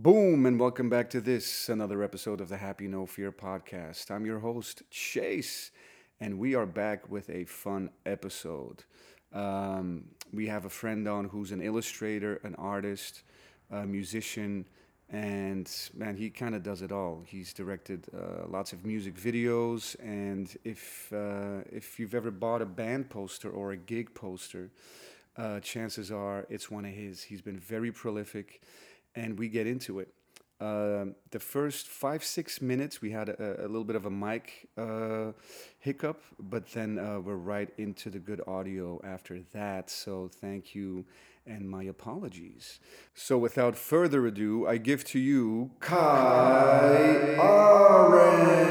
Boom, and welcome back to this, another episode of the Happy No Fear podcast. I'm your host, Chase, and we are back with a fun episode. Um, we have a friend on who's an illustrator, an artist, a musician, and man, he kind of does it all. He's directed uh, lots of music videos, and if uh, if you've ever bought a band poster or a gig poster, uh, chances are it's one of his. He's been very prolific, and we get into it. Um the first five six minutes we had a, a little bit of a mic uh, hiccup, but then uh, we're right into the good audio after that. So thank you and my apologies. So without further ado, I give to you Kii Arens.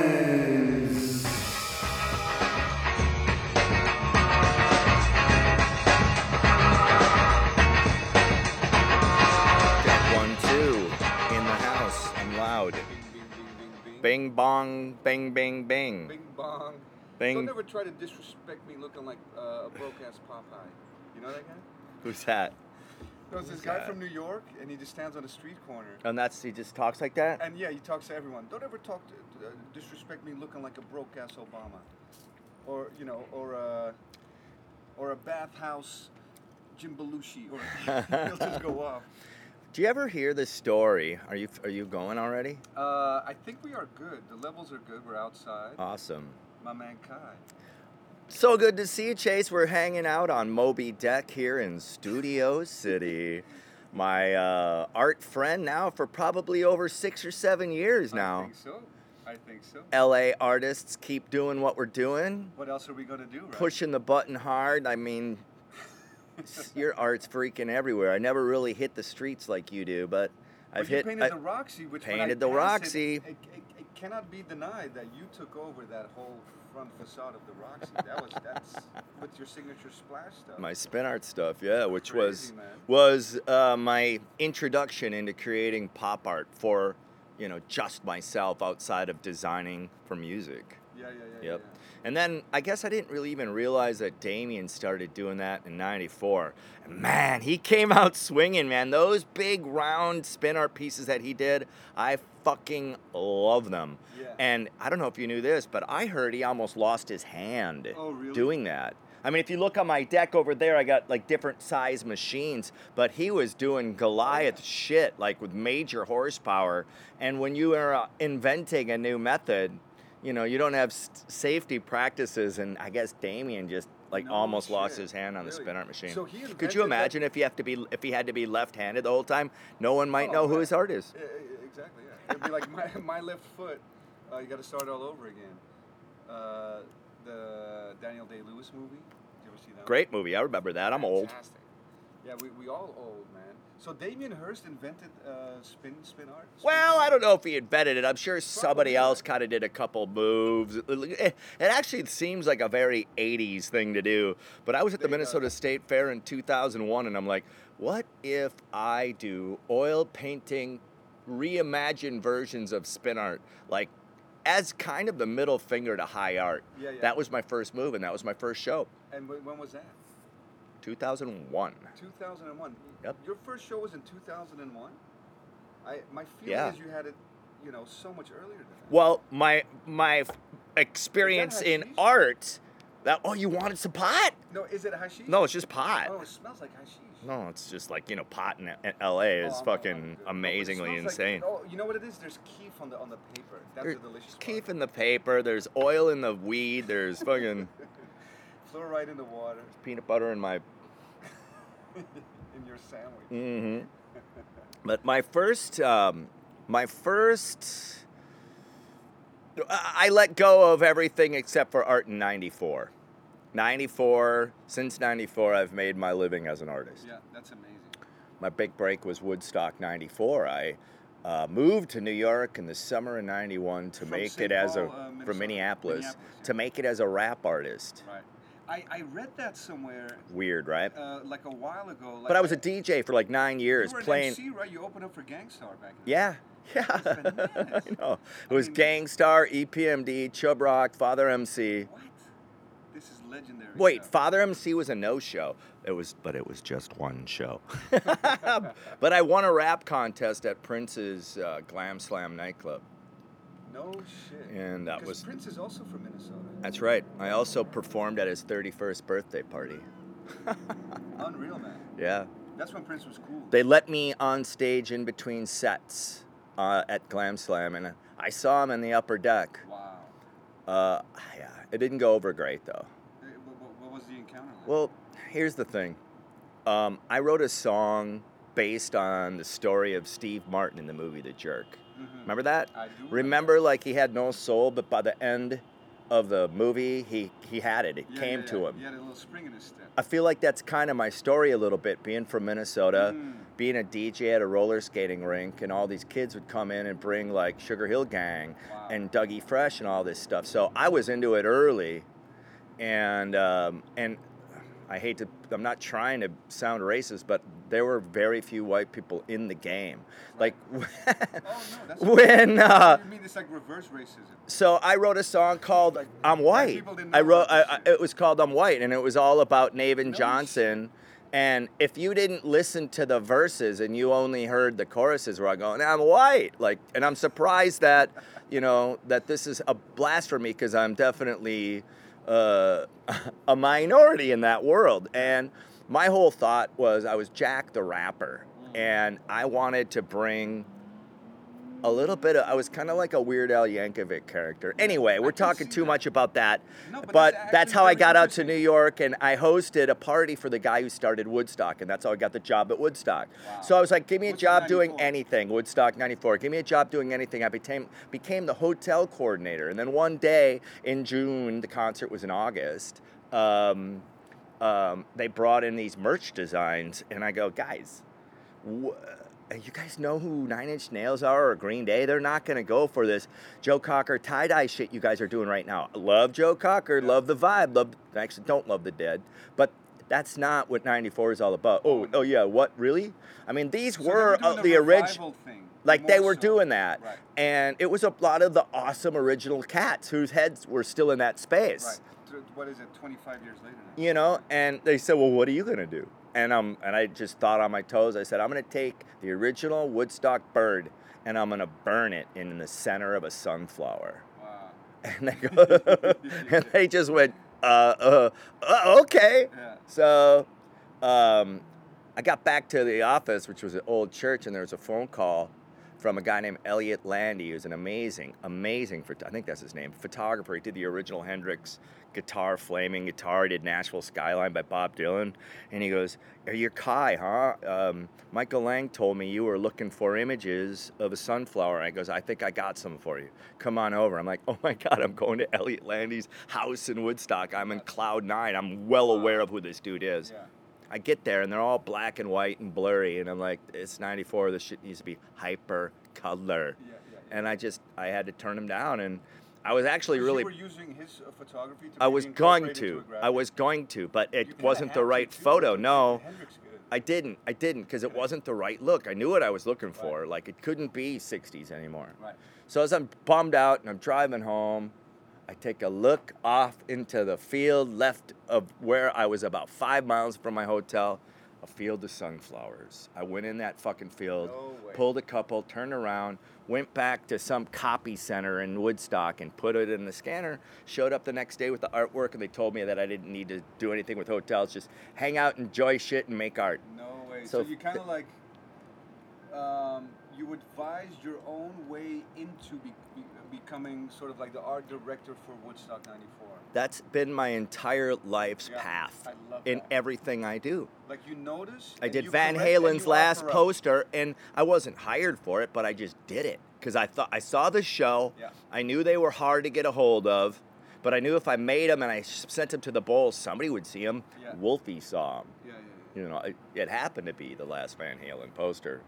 Bing bong, bing bing bing. Bing bong. Bing. Don't ever try to disrespect me looking like uh, a broke ass Popeye. You know that guy? Who's that? There's this guy that? from New York, and he just stands on a street corner. And that's he just talks like that. And yeah, he talks to everyone. Don't ever talk to, uh, disrespect me looking like a broke ass Obama, or you know, or a, or a bathhouse Jim Belushi, or he'll just go off. Do you ever hear this story? Are you are you going already? Uh, I think we are good. The levels are good. We're outside. Awesome. My man Kii. So good to see you, Chase. We're hanging out on Moby Deck here in Studio City. My uh, art friend now for probably over six or seven years now. I think so. I think so. LA artists keep doing what we're doing. What else are we gonna do? Right? pushing the button hard. I mean, your art's freaking everywhere. I never really hit the streets like you do, but But I've you hit. painted I- the Roxy, which painted the pass it, Roxy. It, it, it cannot be denied that you took over that whole front facade of the Roxy. That was that's with your signature splash stuff. my spin art stuff, yeah, which was man. was uh, my introduction into creating pop art for, you know, just myself outside of designing for music. Yeah, yeah, yeah. Yep. yeah. And then I guess I didn't really even realize that Damien started doing that in '94. And man, he came out swinging, man. Those big round spin art pieces that he did, I fucking love them. Yeah. And I don't know if you knew this, but I heard he almost lost his hand Oh, really? doing that. I mean, if you look on my deck over there, I got like different size machines, but he was doing Goliath shit, like with major horsepower. And when you are uh, inventing a new method, you know, you don't have safety practices, and I guess Damien just like No almost lost his hand on the spin art machine. So Could you that- imagine if you have to be if he had to be left-handed the whole time? No one might Oh, know who his art is. Exactly. Yeah. It'd be like my, my left foot. Uh, you got to start all over again. Uh, the Daniel Day Lewis movie. Did you ever see that? one? Great movie. I remember that. I'm old. Fantastic. Yeah, we, we all old, man. So Damien Hirst invented uh, spin spin art. Spin Well, I don't know if he invented it. I'm sure somebody else kind of did a couple moves. It, it actually seems like a very 80s thing to do. But I was at the There you go. Minnesota State Fair in 2001 and I'm like, what if I do oil painting reimagined versions of spin art? Like, as kind of the middle finger to high art. Yeah, yeah. That was my first move and that was my first show. And when was that? 2001. 2001. Yep. Your first show was in 2001. I my feeling Yeah. is you had it, you know, so much earlier than that. Well, my my experience in art. That oh, you wanted some pot? No, is it hashish? No, it's just pot. Oh, it smells like hashish. No, it's just like you know, pot in L.A. Oh, is I'm fucking good. No, but it amazingly like- insane. oh, you know what it is? There's keef on the on the paper. That's There's a delicious part. keef in the paper. There's oil in the weed. There's fucking Fluoride in the water peanut butter in my. in your sandwich. hmm But my first, um, my first, I let go of everything except for art in '94. '94. Since '94, I've made my living as an artist. Yeah, that's amazing. my big break was Woodstock 94. I uh, moved to New York in the summer of 91 to From make St. it as a, uh, from Minneapolis, Minneapolis, yeah. to make it as a rap artist. Right. I, I read that somewhere Weird, right? uh, like a while ago. Like But I was a DJ for like nine years You were playing. MC, right? You opened up for Gang Starr back in Yeah, yeah. That's bananas. I know. It I was mean- Gang Starr, EPMD, Chubb Rock, Father MC. What? This is legendary. Wait, stuff. Father MC was a no-show. It was, but it was just one show. but I won a rap contest at Prince's uh, Glam Slam nightclub. No shit. And that was- Prince is also from Minnesota. That's right. I also performed at his 31st birthday party. Unreal, man. Yeah. That's when Prince was cool. They let me on stage in between sets uh, at Glam Slam, and I saw him in the upper deck. Wow. Uh, yeah, it didn't go over great though. What was the encounter like? Well, here's the thing. Um, I wrote a song based on the story of Steve Martin in the movie The Jerk. Mhm. Remember that? I do Remember, like he had no soul, but by the end of the movie, he he had it. It Yeah, came yeah, to yeah. him. He had a little spring in his step. I feel like that's kind of my story a little bit, being from Minnesota, Mm. being a DJ at a roller skating rink, and all these kids would come in and bring like Sugar Hill Gang Wow. and Dougie Fresh and all this stuff. So I was into it early, and um, and I hate to, I'm not trying to sound racist, but there were very few white people in the game. Like Oh no, that's when. Uh, mean it's like reverse racism? so I wrote a song called Like, "I'm white White." didn't I wrote. I, I- it was called "I'm White," and it was all about Navin No Johnson. And if you didn't listen to the verses and you only heard the choruses, where I going, "I'm white," like, and I'm surprised that, you know, that this is a blasphemy because I'm definitely uh, a minority in that world. And my whole thought was I was Jack the Rapper, and I wanted to bring a little bit of I was kind of like a Weird Al Yankovic character. Anyway, we're talking too that. much about that. No, but but that's that's how I got out to. New York and I hosted a party for the guy who started Woodstock and that's how I got the job at Woodstock. Wow. So I was like, give me a Woodstock job doing 94. anything, Woodstock 94. Give me a job doing anything. I became became the hotel coordinator. And then one day in June, the concert was in August. Um, um, they brought in these merch designs, and I go, guys, wh- you guys know who Nine Inch Nails are or Green Day? They're not going to go for this Joe Cocker tie dye shit you guys are doing right now. Love Joe Cocker, love the vibe, love actually don't love the dead, but that's not what '94 is all about. Oh, oh yeah, what really? I mean, these So were uh, the original like they were so. doing that Right. and it was a lot of the awesome original cats whose heads were still in that space Right. What is it? 25 years later. Now? you know and they said well what are you going to do and um and i just thought on my toes i said i'm going to take the original woodstock bird and i'm going to burn it in the center of a sunflower Wow. and they go and they just went uh uh, uh okay Yeah. so um, I got back to the office, which was an old church, and there was a phone call from a guy named Elliott Landy, who's an amazing, amazing, I think that's his name, photographer. He did the original Hendrix guitar, flaming guitar. He did Nashville Skyline by Bob Dylan. And he goes, Are you Kii, huh? Um, Michael Lang told me you were looking for images of a sunflower. And I goes, I think I got some for you. Come on over. I'm like, Oh my God, I'm going to Elliott Landy's house in Woodstock. I'm in Cloud Nine. I'm well aware of who this dude is. Yeah. I get there and they're all black and white and blurry, and I'm like, it's 94. This shit needs to be hyper color. Yeah, yeah, yeah. And I just, I had to turn them down, and I was actually really, You were using his uh, photography to I was going to. I was going to, but it wasn't the right photo. No, I didn't, I didn't, because it wasn't the right look. I knew what I was looking for. Like it couldn't be 60s anymore. Right. So as I'm bummed out and I'm driving home, I take a look off into the field left of where I was about five miles from my hotel, a field of sunflowers. I went in that fucking field, No pulled a couple, turned around, went back to some copy center in Woodstock and put it in the scanner. Showed up the next day with the artwork, and they told me that I didn't need to do anything with hotels, just hang out, enjoy shit, and make art. No way. So, So you kind of like, um, you advised your own way into be, becoming sort of like the art director for Woodstock '94. That's been my entire life's Yeah, path in that. everything I do. Like you notice. I did Van Halen's last poster, and I wasn't hired for it, but I just did it because I thought I saw the show. Yeah. I knew they were hard to get a hold of, but I knew if I made them and I sent them to the Bulls, somebody would see them. Yeah. Wolfie saw them. Yeah, yeah, yeah. You know, it, it happened to be the last Van Halen poster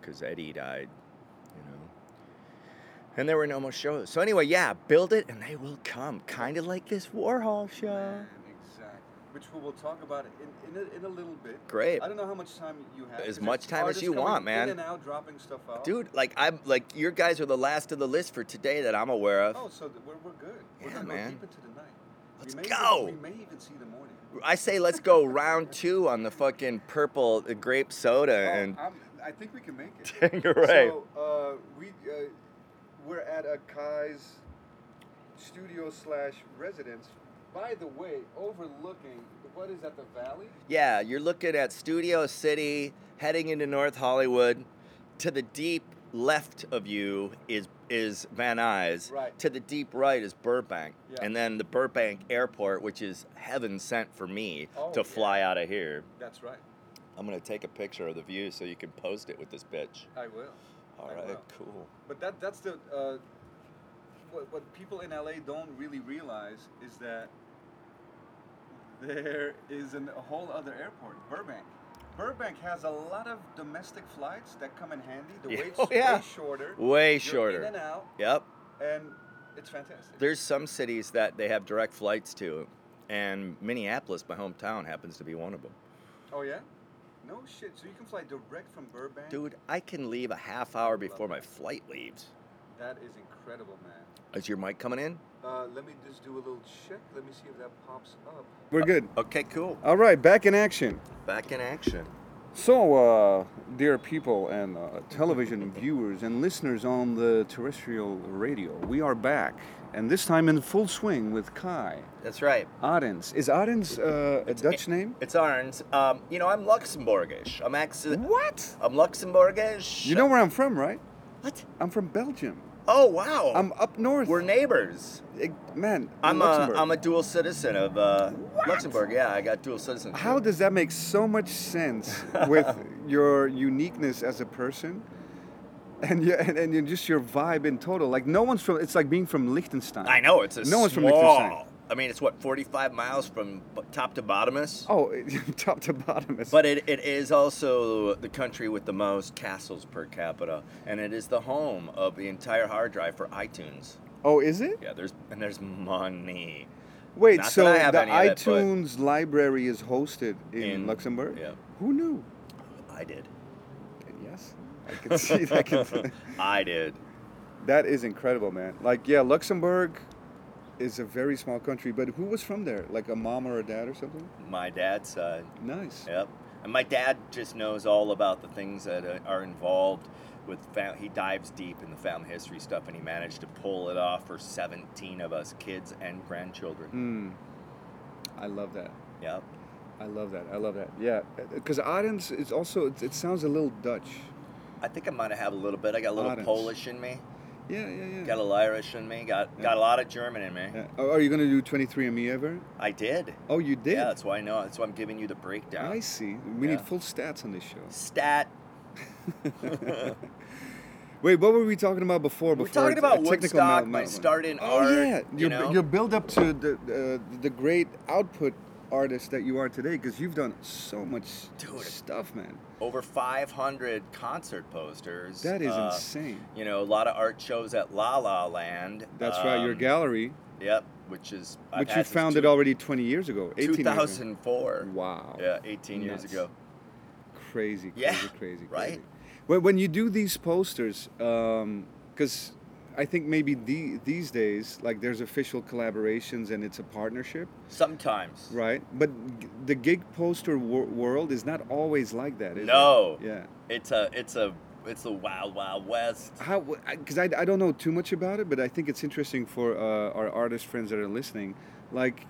because Eddie died. And there were no more shows. So anyway, yeah, build it and they will come. Kind of like this Warhol show. Man, exactly. Which we will talk about in, in, a, in a little bit. Great. I don't know how much time you have. As much time as you want, man. In and out, dropping stuff out. Dude, like I'm like your guys are the last of the list for today that I'm aware of. Oh, so we're, we're good. We're Yeah, gonna man. go deep into the night. Let's we go. Even, we may even see the morning. I say let's go round two on the fucking purple grape soda and. I'm, I think we can make it. Tanqueray. So uh, we uh, we're at a Kii's studio slash residence. By the way, overlooking what is that? The valley. Yeah, you're looking at Studio City, heading into North Hollywood. To the deep left of you is is Van Nuys. Right. To the deep right is Burbank, Yeah. and then the Burbank Airport, which is heaven sent for me Oh, to yeah. fly out of here. That's right. I'm gonna take a picture of the view so you can post it with this bitch. I will. All right, will. cool. But that that's the uh, what what people in LA don't really realize is that there is an, a whole other airport, Burbank. Burbank has a lot of domestic flights that come in handy. The Yeah. wait's Oh, yeah. way shorter. Way You're shorter. In and out, Yep. and it's fantastic. There's some cities that they have direct flights to, and Minneapolis, my hometown, happens to be one of them. oh yeah. No shit. So you can fly direct from Burbank. Dude, I can leave a half hour before my flight leaves. That is incredible, man. Is your mic coming in? Uh, let me just do a little check. Let me see if that pops up. We're good. Okay, cool. All right, back in action. Back in action. So, uh, dear people and uh, television viewers and listeners on the terrestrial radio, we are back, and this time in full swing with Kii That's right. Arends. Is Arends uh, a Dutch name? It's Arns. Um, you know, I'm Luxembourgish. I'm actually. What? I'm Luxembourgish. You know where I'm from, right? what? I'm from Belgium. Oh wow. I'm up north. We're neighbors. Eh, man. I'm a. I'm a dual citizen of uh, Luxembourg. Yeah, I got dual citizenship. How does that make so much sense with your uniqueness as a person? And, you, and, and just your vibe in total. Like, no one's from, it's like being from Liechtenstein. I know it's a No one's from. Liechtenstein. I mean, it's what 45 miles from top to bottomest. Oh, top to bottom. It's, But it, it is also the country with the most castles per capita, and it is the home of the entire hard drive for iTunes. oh, is it? Yeah, there's and there's money. Wait, Not so that I have the any of it, iTunes library is hosted in, In- Luxembourg? yeah. Who knew? I did. I can see that. I did. that is incredible, man. Like, yeah, Luxembourg is a very small country, but who was from there? Like a mom or a dad or something? My dad's side. Nice. Yep. And my dad just knows all about the things that uh, are involved with fam- he dives deep in the family history stuff and he managed to pull it off for 17 of us kids and grandchildren. Hmm. I love that. Yep. I love that. I love that. Yeah, because Arends is also. It, it sounds a little Dutch. I think I might have a little bit. I got a little. Polish in me. Yeah, yeah, yeah. Got a little Irish in me. Got got a lot of German in me. Yeah. Oh, Are you gonna do 23andMe ever? I did. Oh, you did. Yeah, that's why I know. That's why I'm giving you the breakdown. I see. We need full stats on this show. Stat. Wait, what were we talking about before? We're before talking about technical Woodstock, my start in oh, art, yeah, you your, know? your build up to the uh, the great output artist that you are today, because you've done so much Dude. stuff, man. Over 500 concert posters. That is Uh, insane. You know, a lot of art shows at La La Land. That's right. Your Um, gallery, Yep, which is. I've which you founded two- already 20 years ago, 18 years ago. 2004. Wow. Yeah, 18 years ago. Crazy, crazy, Yeah, crazy, right? crazy. When, when you do these posters, because I think maybe the, these days, like there's official collaborations and it's a partnership, Sometimes. right? But g- the gig poster wor- world is not always like that, is No. it? Yeah. It's a, it's a, it's the wild, wild west. How? Because I, I don't know too much about it, but I think it's interesting for uh, our artist friends that are listening. Like,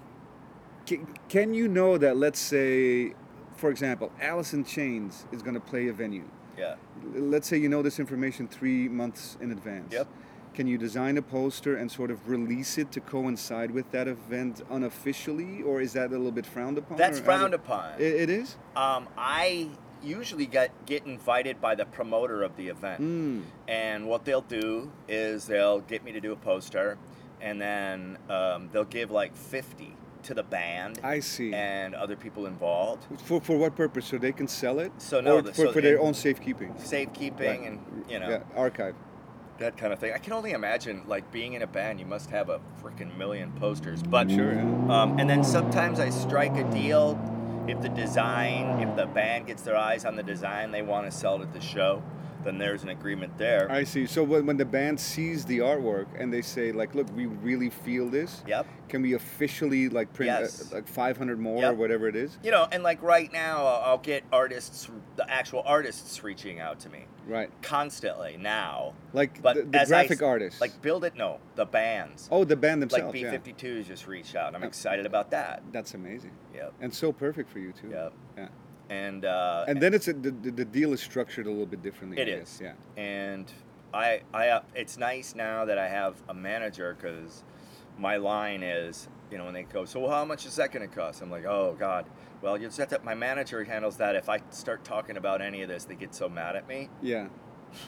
can, can you know that? Let's say, for example, Alice in Chains is going to play a venue. Yeah. let's say you know this information three months in advance. Yep. Can you design a poster and sort of release it to coincide with that event unofficially, or is that a little bit frowned upon? That's frowned upon. It, it is. Um, I usually get get invited by the promoter of the event, Mm. and what they'll do is they'll get me to do a poster, and then um, they'll give like fifty to the band I see. and other people involved. For, for what purpose? So they can sell it? So no, or the- for, so for their own safekeeping. Safekeeping Right. and you know Yeah, archive. That kind of thing. I can only imagine like being in a band. You must have a freaking million posters, but Sure. Um, and then sometimes I strike a deal if the design, if the band gets their eyes on the design, they want to sell it at the show. then there's an agreement there. I see. So when, when the band sees the artwork and they say like, "Look, we really feel this," Yep. can we officially like print uh, Yes. like 500 more or whatever it is? You know, and like right now, I'll I'll get artists, the actual artists, reaching out to me Right. constantly now. Like But the, the as I artists. Like build it, no, the bands. oh, the band themselves. like B52s just reached out. I'm excited about that. That's amazing. Yep. And so perfect for you too. Yep. Yeah. And uh, And then it's a, the, the the deal is structured a little bit differently. It I is. guess. Yeah. and I, I, uh, it's nice now that I have a manager because my line is, you know, when they go, so how much is that going to cost? I'm like, oh God. Well, you just have to. My manager handles that. If I start talking about any of this, they get so mad at me. Yeah.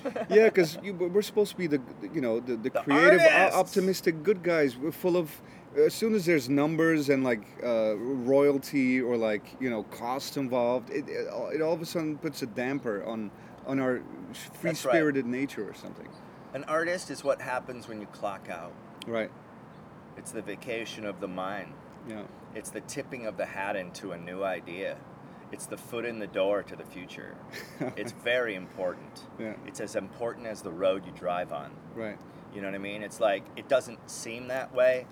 yeah, because we're supposed to be the you know the, the, The creative, artists! optimistic, good guys. We're full of. As soon as there's numbers and like uh, royalty or like you know cost involved, it, it, all- it all of a sudden puts a damper on on our free That's right. spirited nature or something. An artist is what happens when you clock out. Right. It's the vacation of the mind. Yeah. It's the tipping of the hat into a new idea. It's the foot in the door to the future. It's very important. Yeah. It's as important as the road you drive on. Right. You know what I mean? It's like it doesn't seem that way.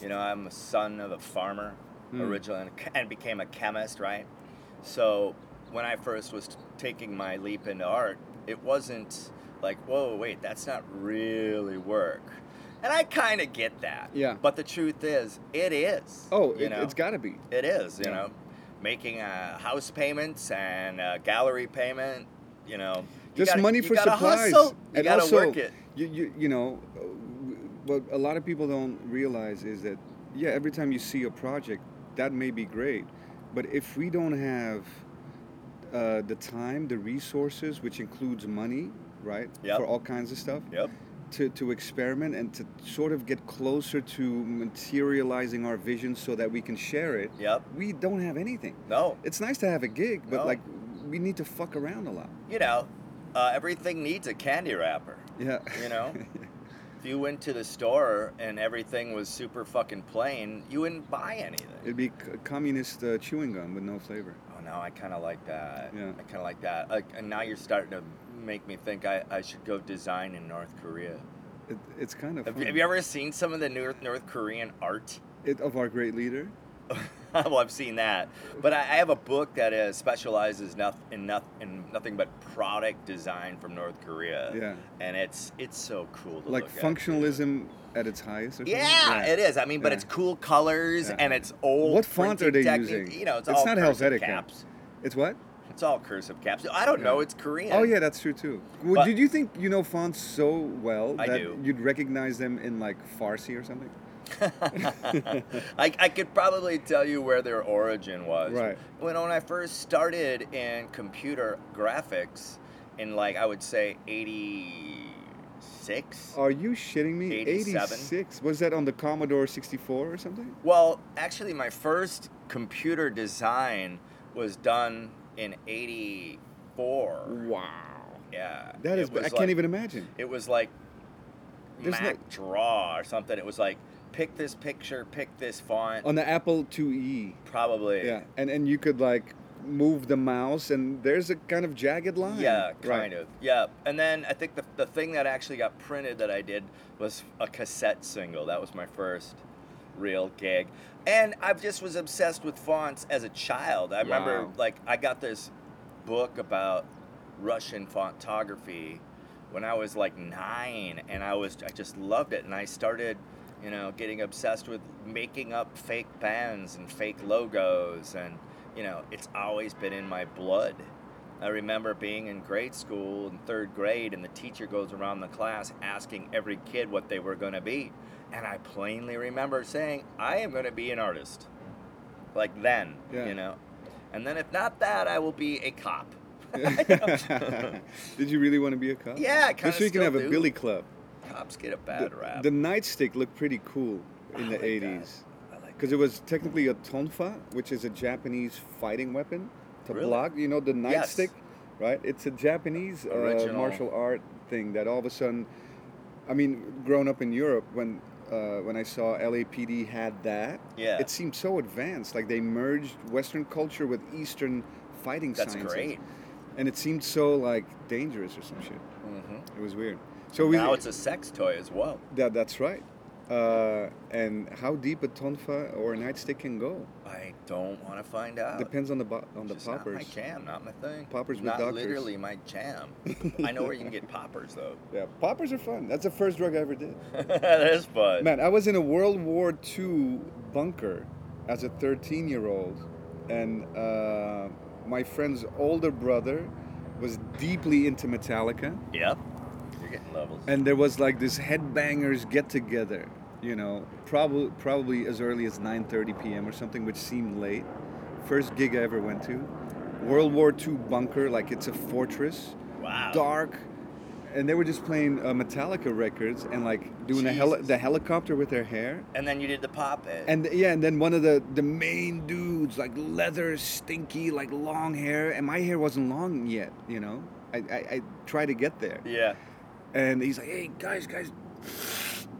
You know, I'm a son of a farmer Hmm. originally and, and became a chemist, right? So when I first was taking my leap into art, it wasn't like, whoa, wait, that's not really work. And I kind of get that. Yeah. But the truth is, it is. Oh, you it, know? it's got to be. It is, you Yeah. know, making uh, house payments and uh, gallery payment. You know, you Just gotta- money you for supplies. Hustle. You and gotta also, work it. You, you, you know, what a lot of people don't realize is that, yeah, every time you see a project, that may be great. But if we don't have uh, the time, the resources, which includes money, right, Yep. for all kinds of stuff, Yep. To, to experiment and to sort of get closer to materializing our vision so that we can share it, Yep. we don't have anything. No. It's nice to have a gig, but No. like, we need to fuck around a lot. You know, uh, everything needs a candy wrapper. Yeah. You know? If you went to the store and everything was super fucking plain, you wouldn't buy anything. It'd be communist uh, chewing gum with no flavor. Oh no, I kind of like that. Yeah. I kind of like that. Like, and now you're starting to make me think I, I should go design in North Korea. It, it's kind of Have you, have you ever seen some of the North North Korean art? It, of our great leader. well, I've seen that, but I, I have a book that is specializes noth- in, noth- in nothing but product design from North Korea. Yeah. and it's it's so cool to Like look at. functionalism at its highest. Or something? Yeah, it is. I mean, but Yeah. it's cool colors Yeah. and it's old. What font are they technique. using? You know, it's, It's all not Helvetica. caps. It's what? It's all cursive caps. I don't know. It's Korean. Oh yeah, that's true too. Well, But- did you think you know fonts so well I that do. you'd recognize them in like Farsi or something? I, I could probably tell you where their origin was. Right. When, when I first started in computer graphics, in like I would say '86. Are you shitting me? 87. 86. Was that on the Commodore 64 or something? Well, actually, my first computer design was done in '84. Wow. Yeah. That is. it is. was I can't even imagine. It was like There's Mac no- Draw or something. It was like pick this picture, pick this font. On the Apple IIe. probably. Yeah, and and you could like move the mouse, and there's a kind of jagged line. Yeah, kind Right. of. Yeah. And then I think the, the thing that actually got printed that I did was a cassette single. That was my first real gig. And I just was obsessed with fonts as a child. I remember, Wow. like, I got this book about Russian fontography when I was like nine, and I was I just loved it, and I started, you know, getting obsessed with making up fake bands and fake logos, and you know, it's always been in my blood. I remember being in grade school in third grade, and the teacher goes around the class asking every kid what they were going to be. And I plainly remember saying, I am going to be an artist. Like then, Yeah. you know. And then if not that, I will be a cop. Did you really want to be a cop? Yeah, kinda Just so you can have a billy club. Cops get a bad the, rap. the nightstick looked pretty cool in I the like 80s. I like Because it was technically a tonfa, which is a Japanese fighting weapon to Really? block. You know, the Yes. nightstick, right? It's a Japanese uh, martial art thing that all of a sudden, I mean, growing up in Europe, when uh, when I saw LAPD had that, Yeah. it seemed so advanced. Like they merged Western culture with Eastern fighting That's sciences. great. and it seemed so like dangerous or some shit. hmm It was weird. So we now it's a sex toy as well. that that's right. Uh, and how deep a tonfa or a nightstick can go I don't want to find out. depends on the bo- on the Just Not my poppers. jam, not my thing. Poppers with not doctors. literally my jam. I know where you can get poppers though. Yeah, poppers are fun. That's the first drug I ever did. that is fun. Man, I was in a World War II bunker as a 13 year old, and uh, my friend's older brother was deeply into Metallica, Yep. You're getting levels. and there was like this headbangers get together, you know, probably probably as early as 9:30 p.m. or something, which seemed late. First gig I ever went to, World War II bunker, like it's a fortress, wow. dark. And they were just playing uh, Metallica records and like doing the, heli- the helicopter with their hair. And then you did the pop it. And yeah, and then one of the the main dudes, like leather, stinky, like long hair, and my hair wasn't long yet, you know. I I, I tried to get there, yeah. and he's like, "Hey guys, guys,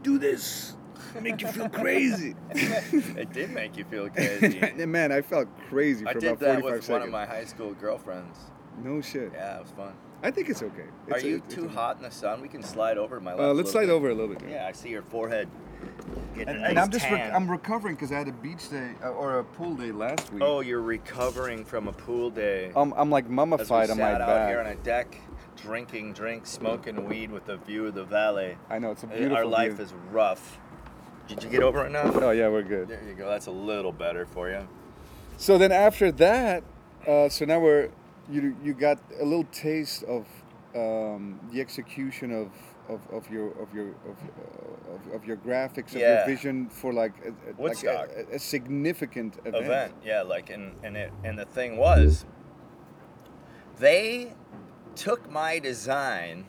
do this, make you feel crazy." it did make you feel crazy. man, I felt crazy for I about did that 45 with seconds. one of my high school girlfriends. No shit. Yeah, it was fun. I think it's okay. Are It's a- you it's too a- hot in the sun? We can slide over my left. Uh, let's slide bit. over a little bit. Yeah, I see your forehead. And, a and I'm just rec- tan. I'm recovering because I had a beach day uh, or a pool day last week. Oh, you're recovering from a pool day. I'm, I'm like mummified on my sat out back. here on a deck, drinking drinks, smoking weed with a view of the valley. I know it's a Uh, beautiful. Our life view. is rough. Did you get over it now? Oh yeah, we're good. There you go. That's a little better for you. So then after that, uh, so now we're you you got a little taste of um, the execution of, of, of your of your of, uh, of, of your graphics of your vision for like a, a- like a, a significant event. event. Yeah, like and and it and the thing was, they took my design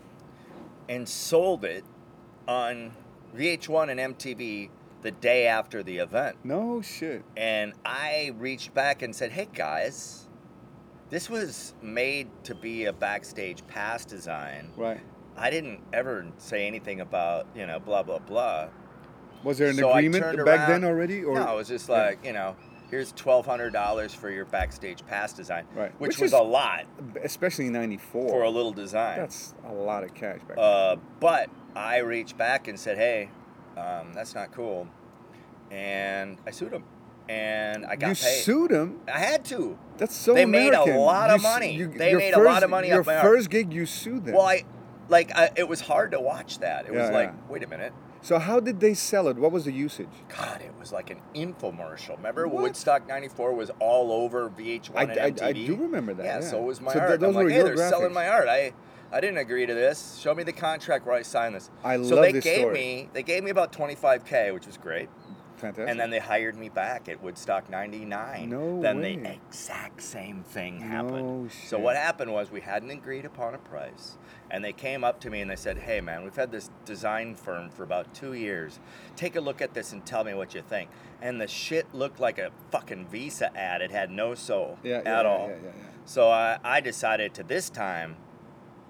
and sold it on VH1 and MTV the day after the event. No shit. And I reached back and said, "Hey guys, this was made to be a backstage pass design. Right. I didn't ever say anything about you know blah blah blah. Was there an So agreement back then already? Or no, it was just Yeah. like you know, here's twelve hundred dollars for your backstage pass design, Right. which, Which was a lot especially in '94. for a little design. That's a lot of cash back. Uh, but I reached back and said, hey, um, that's not cool, and I sued him, and I got you paid. sued him. I had to. That's so They made a lot of You money. you- They made a lot of money Your first gig, you sued them. Well, I like I, it was hard to watch that. It was Yeah, like, yeah. wait a minute. So how did they sell it? What was the usage? God, it was like an infomercial. Remember What? Woodstock '94 was all over VH1 I, and I, MTV. I do remember that. Yeah, Yeah, so was my So th- art. those I'm like, hey, they're selling my art. I, I didn't agree to this. Show me the contract where I signed this. I so love they this gave story. me, they gave me about 25k, which was great. Fantastic. And then they hired me back at Woodstock '99. No Then way. the exact same thing happened. No So what happened was we hadn't agreed upon a price, and they came up to me and they said, "Hey, man, we've had this design firm for about two years. Take a look at this and tell me what you think." And the shit looked like a fucking Visa ad. It had no soul yeah, at yeah, all. Yeah, yeah, yeah. So I, I decided to this time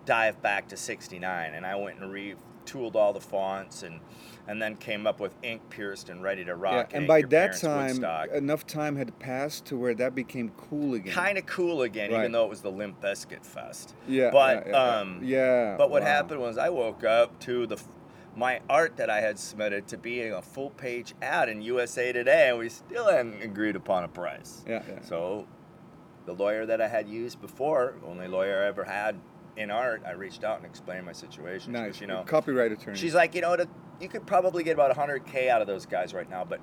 dive back to 69 and I went and retooled all the fonts and and then came up with ink pierced and ready to rock. Yeah, and by that time, Woodstock. enough time had passed to where that became cool again. kind of cool again, Right. even though it was the Limp Bizkit Fest. Yeah. but, yeah, yeah, um, yeah. But what wow. happened was I woke up to the my art that I had submitted to being a full page ad in USA Today, and we still hadn't agreed upon a price. Yeah, yeah. So the lawyer that I had used before, only lawyer I ever had in art, I reached out and explained my situation. Nice. you know, copyright attorney. she's like, you know, to, you could probably get about 100K out of those guys right now, but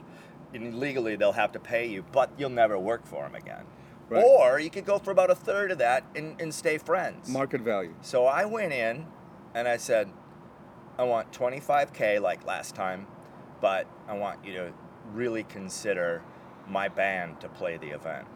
legally they'll have to pay you, but you'll never work for them again. Right. Or you could go for about a third of that and, and stay friends. market value. So I went in and I said, I want 25K like last time, but I want you to really consider my band to play the event.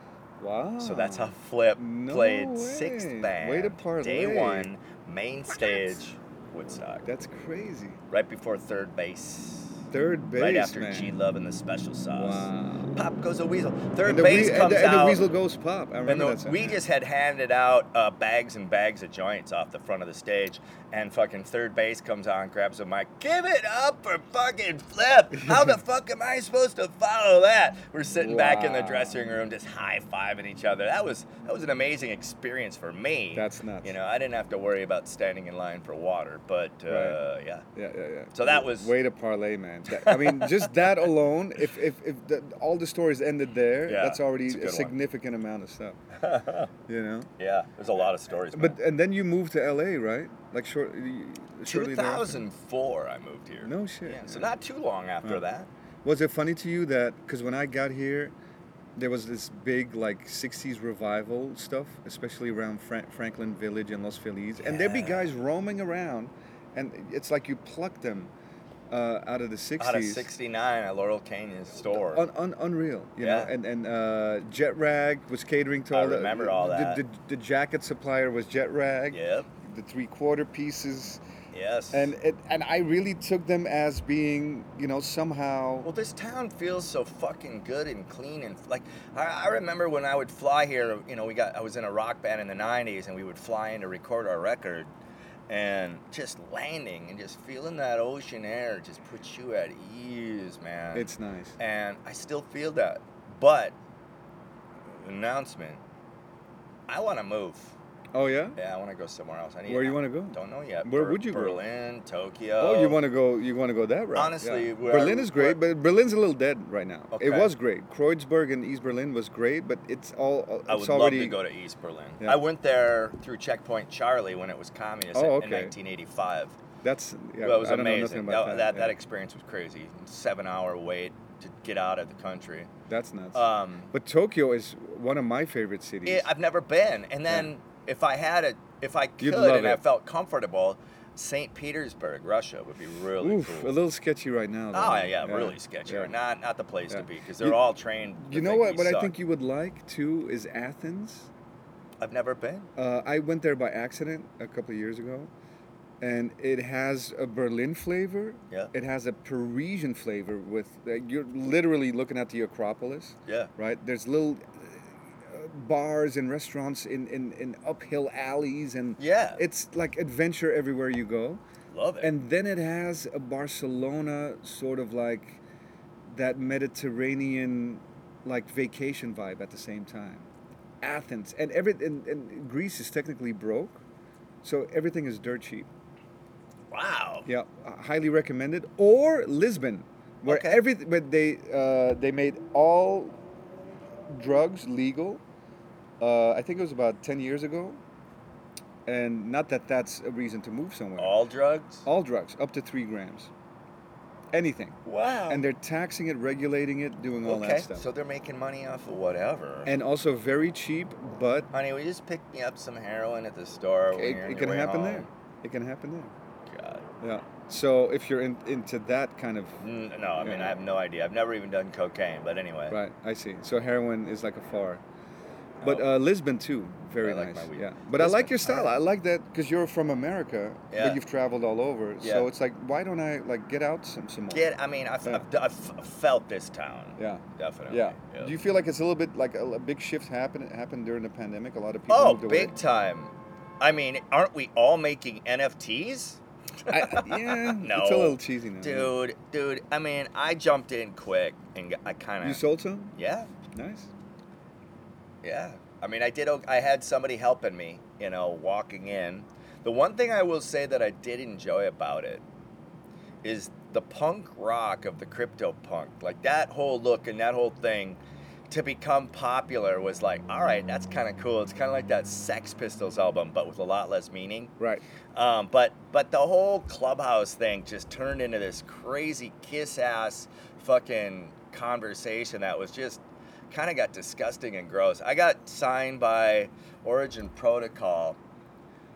Wow. So that's how Flipp No played sixth band. Way to Day parlay. one, main stage, Woodstock. That's crazy. Right before 3rd Bass. 3rd Bass, right after man. G Love and the special sauce. Wow. Pop goes a weasel. Third And the, base and comes the, and the out. weasel goes pop. I remember and the, that song. we just had handed out uh, bags and bags of joints off the front of the stage, and fucking 3rd Bass comes on, grabs a mic, give it up for fucking Flipp. How the fuck am I supposed to follow that? We're sitting back in the dressing room, just high fiving each other. That was that was an amazing experience for me. That's nuts. You know, I didn't have to worry about standing in line for water, but uh, Right. yeah. Yeah, yeah, yeah. So that was- way to parlay, man. That- I mean, just that alone. If if, if the, all the stories ended there, Yeah, that's already a a, good one. significant amount of stuff. you know. Yeah, there's a lot of stories. But and then you moved to L.A., right? Like short, shortly thereafter? 2004, I moved here. No shit, Yeah, so not too long after Huh. that. Was it funny to you that because when I got here, there was this big like '60s revival stuff, especially around Fra- Franklin Village and Los Feliz, and there'd be guys roaming around, and it's like you pluck them uh, out of the '60s. Out of 69 at Laurel Canyon store. Un, un, unreal, you Yeah. know, and and uh, Jet Rag was catering to I all the. remember all the, that. The, the jacket supplier was Jet Rag. Yep. The three quarter pieces, Yes. and it, and I really took them as being, you know, somehow. well, this town feels so fucking good and clean and like I, I remember when I would fly here. You know, we got I was in a rock band in the '90s, and we would fly in to record our record, and just landing and just feeling that ocean air just puts you at ease, man. It's nice. and I still feel that. But announcement, I want to move. Oh yeah. Yeah, I want to go somewhere else. I need. Where you want to go? Don't know yet. Where would you go? Berlin, Tokyo. Oh, you want to go? You want to go that route? Honestly, yeah. Berlin is great, but Berlin's a little dead right now. Okay. It was great. Kreuzberg and East Berlin was great, but it's all. It's I would already. love to go to East Berlin. Yeah. I went there through Checkpoint Charlie when it was communist Oh, in- okay. in 1985. That's. Yeah, well, it was I don't know nothing amazing. that, that. that, yeah. experience was crazy. Seven hour wait to get out of the country. That's nuts. Um, but Tokyo is one of my favorite cities. it, I've never been, and then if I had it, if I could, and I felt comfortable, St. Petersburg, Russia, would be really Oof, cool. a little sketchy right now. Oh though. yeah, really sketchy. yeah. Not not the place Yeah. to be because they're all trained. You know what? What I think you would like too is Athens. I've never been. Uh, I went there by accident a couple of years ago, and it has a Berlin flavor. Yeah. It has a Parisian flavor with uh, you're literally looking at the Acropolis, Yeah. right? There's little bars and restaurants in, in, in uphill alleys, and Yeah. it's like adventure everywhere you go. Love it. And then it has a Barcelona sort of like that Mediterranean like vacation vibe at the same time. Athens and every and, Greece is technically broke, so everything is dirt cheap. wow. Yeah, highly recommended. Or Lisbon, where Okay. everything but they uh, they made all drugs legal. Uh, I think it was about ten years ago, and not that that's a reason to move somewhere. All drugs. All drugs, up to three grams. Anything. Wow. And they're taxing it, regulating it, doing all okay, that stuff. so they're making money off of whatever. and also very cheap, but Honey, we just pick me up some heroin at the store. it, it can happen home. there. It can happen there. God. Yeah. So if you're in, into that kind of. No, I mean Yeah. I have no idea. I've never even done cocaine, but anyway. Right, I see. So heroin is like a far. But Oh. uh, Lisbon too, very I like nice. my weed. Yeah, but I like your style. I like that because you're from America, Yeah. but you've traveled all over. Yeah. So it's like, why don't I like get out some some more? Get. I mean, I've, Yeah. I've, I've felt this town. Yeah. Definitely. Yeah. Do you feel like it's a little bit like a, a big shift happened happened during the pandemic? A lot of people Oh, big time. I mean, aren't we all making NFTs? I- yeah, No. it's a little cheesy now. Dude, dude. I mean, I jumped in quick and I kind of. You sold some? Yeah. Nice. Yeah. I mean, I did. I had somebody helping me, you know, walking in. The one thing I will say that I did enjoy about it is the punk rock of the crypto punk. Like that whole look and that whole thing to become popular was like, all right, that's kind of cool. It's kind of like that Sex Pistols album, but with a lot less meaning. Right. Um, but but the whole clubhouse thing just turned into this crazy kiss ass fucking conversation that was just kind of got disgusting and gross. I got signed by Origin Protocol.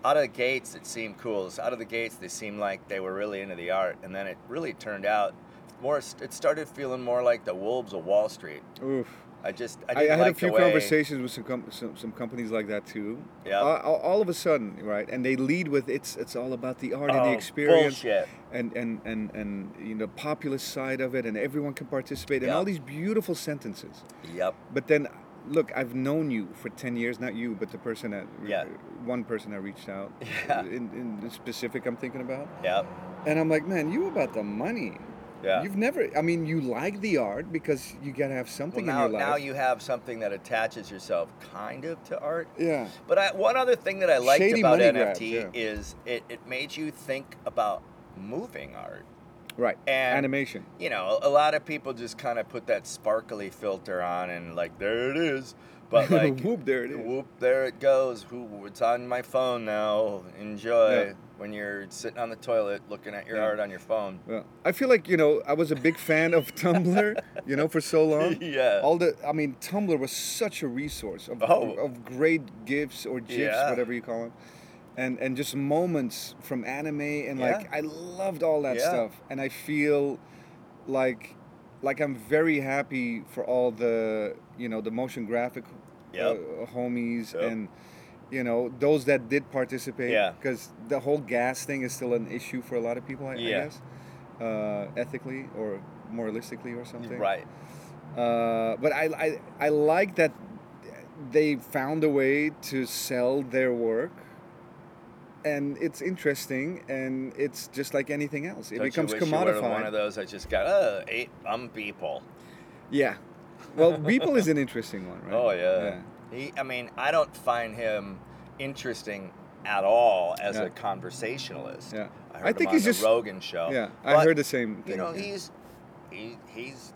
Out of the gates, it seemed cool. So out of the gates, they seemed like they were really into the art, and then it really turned out more. It started feeling more like the Wolves of Wall Street. Oof. I just I, I, I had like a few conversations with some, com- some some companies like that too. Yeah. Uh, all, of a sudden, right? And they lead with it's it's all about the art and the Oh, experience bullshit. and and and and you know populist side of it, and everyone can participate, and all these beautiful sentences. Yep. But then, look, I've known you for ten years, not you, but the person that Yeah. one person that reached out. Yeah. In, in the specific, I'm thinking about, Yep. and I'm like, man, you about the money. Yeah. You've never. I mean, you like the art because you gotta have Well, something now in your life. now you have something that attaches yourself kind of to art. Yeah. But I, one other thing that I liked Shady about NFT grabs, yeah. is it, it made you think about moving art. Right. And- Animation. You know, a lot of people just kind of put that sparkly filter on and like there it is. But like Whoop, there it is. Whoop, there it goes. Who it's on my phone now. Enjoy Yeah. When you're sitting on the toilet looking at your Yeah. art on your phone. Well, I feel like you know I was a big fan of Tumblr, you know, for so long. Yeah. All the, I mean, Tumblr was such a resource of, Oh. of great gifs or gifs, Yeah. whatever you call them, and and just moments from anime and like I loved all that Yeah. stuff, and I feel like like I'm very happy for all the you know the motion graphic Yep. uh, homies Yep. and you know those that did participate Yeah. because the whole gas thing is still an issue for a lot of people I, I guess uh, ethically or moralistically or something Right. uh, but I, I I like that they found a way to sell their work and it's interesting and it's just like anything else it Don't becomes you wish you were commodified one of those i just got uh, eight people. yeah well Beeple is an interesting one right Oh yeah. yeah. He, I mean, I don't find him interesting at all as Yeah. a conversationalist. Yeah. I I think he's the just- Rogan show. yeah I But, heard the same thing You know, yeah. he's he, he's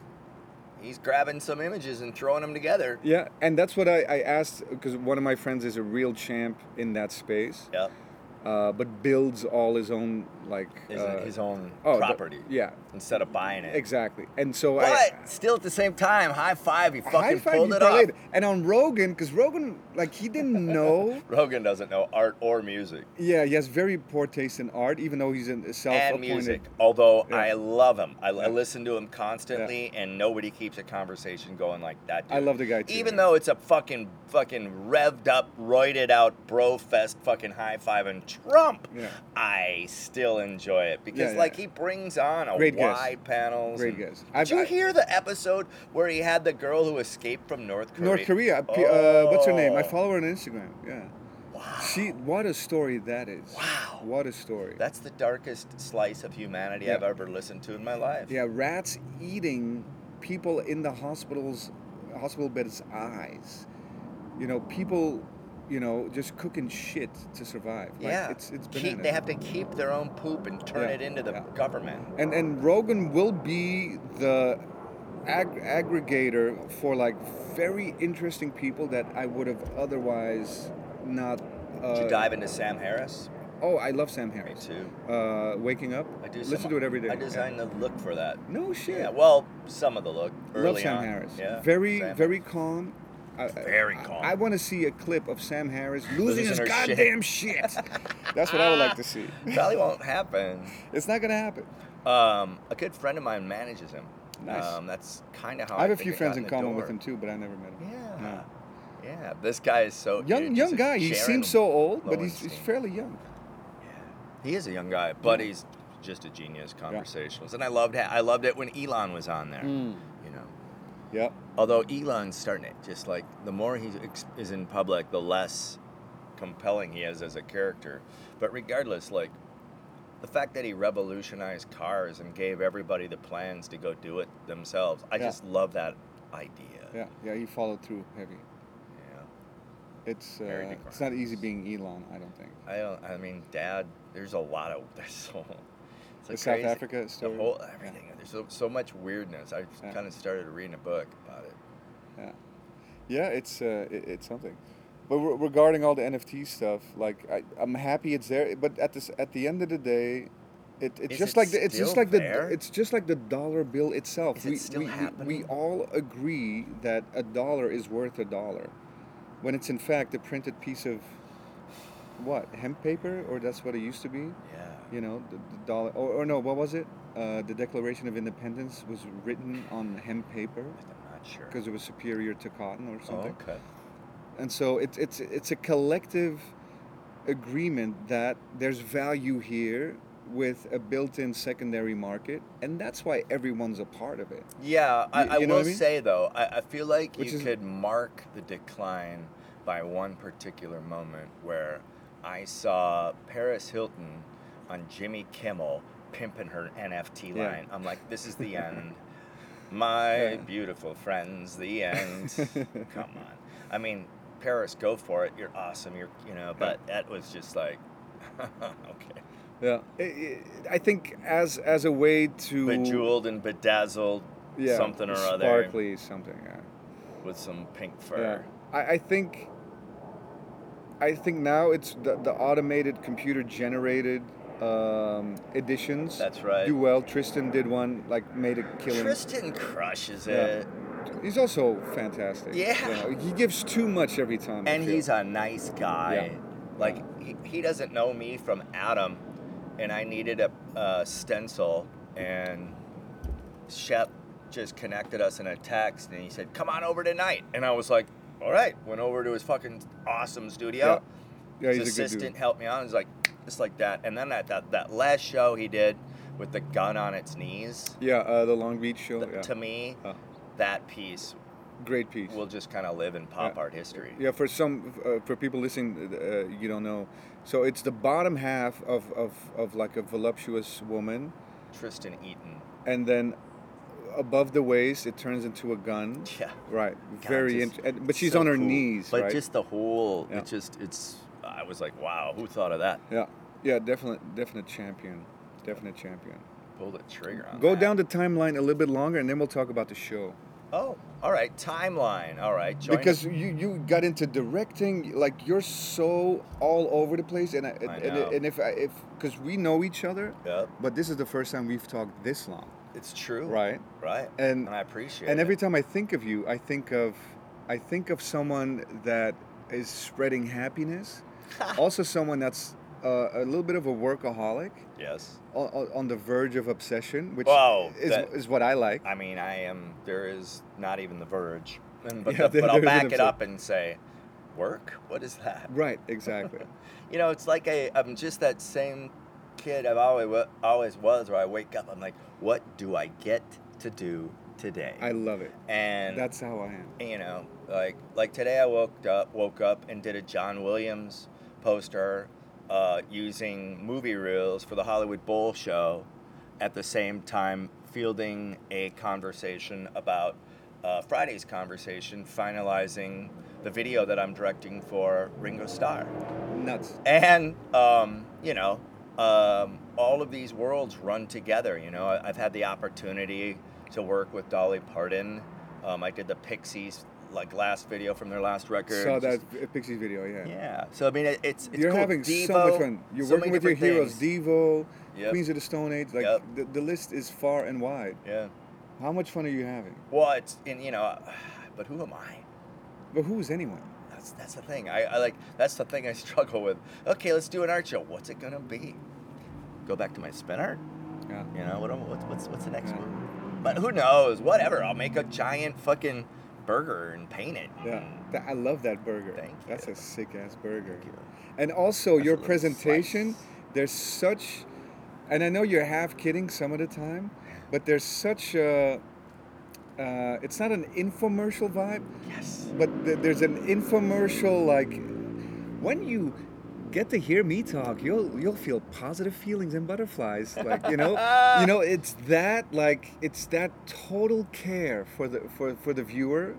he's grabbing some images and throwing them together. Yeah, and that's what I, I asked because one of my friends is a real champ in that space, Yep. uh, but builds all his own like His, uh, his own oh, the- property yeah, instead of buying it. exactly. And so But I still, at the same time, high five! He fucking five pulled you it off. And on Rogan, because Rogan like he didn't know. Rogan doesn't know art or music yeah, he has very poor taste in art, even though he's a and self-appointed. music. Although Yeah. I love him, I, I listen to him constantly, and nobody keeps a conversation going like that. I love the guy too. Even though it's a fucking fucking revved up, roided out bro fest fucking high five and Trump, Yeah. I still enjoy it because yeah. like he brings on a Great wide panels. Great and- guest. Did I've- you I- hear the episode where he had the girl who escaped from North Korea? North Korea. P- Uh, what's her name? I Oh. follow her on Instagram. Yeah. Wow. She. What a story that is. Wow. What a story. That's the darkest slice of humanity Yeah. I've ever listened to in my life. Yeah, rats eating people in the hospitals, hospital beds' eyes. You know, people, you know, just cooking shit to survive. Like, Yeah. it's it's Keep- bananas. they have to keep their own poop and turn Yeah, it into the yeah. government. and and Rogan will be the ag- aggregator for like very interesting people that I would have otherwise not. Uh, Did you dive into Sam Harris? Oh, I love Sam Me Harris. too. Uh, waking up. I do. Listen some- to it every day. I Yeah. designed the look for that. No shit. Yeah. Well, some of the look. Early Love Sam on. Harris. Yeah. Very, Sam. very calm. I- I- Very calm. I, want to see a clip of Sam Harris losing, his goddamn shit. That's what I would like to see. Probably won't happen. It's not gonna happen. Um, a good friend of mine manages him. Nice. Um, that's kind of how I have a few friends in common door. with him too, but I never met him. Yeah. No. Yeah. This guy is so Young, dude, young guy. He seems so old, but he's, he's fairly young. Yeah, he is a young guy, but he's just a genius conversationalist, and I loved ha- I loved it when Elon was on there. Mm. Yep. although Elon's starting it, just like the more he is in public, the less compelling he is as a character. But regardless, like the fact that he revolutionized cars and gave everybody the plans to go do it themselves, I Yeah. just love that idea. Yeah. Yeah. He followed through heavy. Yeah. It's uh, it's not easy being Elon. I don't think. I don't. I mean, Dad. There's a lot of there's so. It's The like South crazy. Africa The story. whole everything. There's so, so much weirdness. I Yeah. kind of started reading a book about it. Yeah, yeah, it's uh, it, it's something. But re- regarding all the NFT stuff, like I, I'm happy it's there. But at this, at the end of the day, it, it's Is just it like the, it's just still like the it's just like the dollar bill itself. Is it we, still we, we- we all agree that a dollar is worth a dollar, when it's in fact a printed piece of what hemp paper, or that's what it used to be. Yeah. You know, the, the dollar, or, or no, what was it? Uh, the Declaration of Independence was written on hemp paper. I'm not sure. because it was superior to cotton or Oh, something. okay. And so it's it's it's a collective agreement that there's value here with a built-in secondary market, and that's why everyone's a part of it. Yeah, I, You- you know will I mean? say though, I, I feel like Which you is- could mark the decline by one particular moment where I saw Paris Hilton on Jimmy Kimmel pimping her NFT Yeah. line. I'm like, this is the end. My Yeah. beautiful friends, the end. Come on. I mean, Paris, go for it. You're awesome. You're, you know, but that was just like, okay. Yeah, I- think as as a way to Bejeweled and bedazzled, yeah, something or other. sparkly something. Yeah. with some pink Yeah. fur. I, I think I think now it's the, the automated computer generated um, editions. That's right. Do well. Tristan did one, like made a killing. Tristan crushes Yeah. it, He's also fantastic. Yeah. You know, he gives too much every time. And he's a nice guy. Yeah. Like he, he doesn't know me from Adam, and I needed a, a stencil, and Shep just connected us in a text, and he said, "Come on over tonight," and I was like, "All right." Went over to his fucking awesome studio. yeah, his he's a good assistant dude. helped me out. He's like, just like that. And then that, that that last show he did with the gun on its knees. Yeah, uh, the Long Beach show. th- yeah. To me, Uh, that piece great piece. will just kind of live in pop Yeah. art history. Yeah, for some, uh, for people listening, uh, you don't know. So it's the bottom half of, of, of like a voluptuous woman, Tristan Eaton. and then above the waist it turns into a gun. Yeah. Right. God, Very interesting. But she's so on her cool. knees, But right? just the whole, Yeah. it just, it's, I was like, wow, who thought of that? yeah. Yeah, definite, definite champion. Definite champion. Pull the trigger on Go that. down the timeline a little bit longer, and then we'll talk about the show. Oh, all right. Timeline. All right. Join because you, you got into directing like you're so all over the place and I, and, I and, and if I, if because we know each other Yep. but this is the first time we've talked this long It's true. right Right. and And I appreciate and it. every time I think of you I think of I think of someone that is spreading happiness also someone that's uh, a little bit of a workaholic yes. on, on the verge of obsession which Whoa, is, that- is what I like I mean, I am. There is not even the verge, and, but, Yeah, the- there- but I'll back it up and say, work. What is that? right exactly You know, it's like I, I'm just that same kid I've always always was. Where I wake up, I'm like, what do I get to do today? I love it and that's how I am you know, like like today I woke up woke up and did a John Williams poster uh, using movie reels for the Hollywood Bowl show, at the same time fielding a conversation about uh, Friday's conversation, finalizing the video that I'm directing for Ringo Starr, nuts and um, you know. Um, all of these worlds run together. You know, I've had the opportunity to work with Dolly Parton. Um, I did the Pixies like last video from their last record. saw that Just- Pixies video yeah Yeah. So I mean, it, it's it's You're cool. having Devo, so much fun. You're so working with your heroes, things. Devo, Yep. Queens of the Stone Age. Like Yep. the, the list is far and wide. Yeah. How much fun are you having? Well, it's and you know, but who am I? But who is anyone? That's that's the thing. I, I like that's the thing I struggle with. Okay, let's do an art show. What's it gonna be? Go back to my spin art. Yeah. You know what? What's what's, what's the next Yeah. move? But who knows? Whatever. I'll make a giant fucking burger and paint it. Yeah. Th- I love that burger. Thank you. That's a sick ass burger. Thank you. And also That's your presentation. slice. There's such, and I know you're half kidding some of the time, but there's such a. Uh, it's not an infomercial vibe, Yes. but th- there's an infomercial like when you get to hear me talk you'll you'll feel positive feelings and butterflies like you know you know it's that like it's that total care for the for for the viewer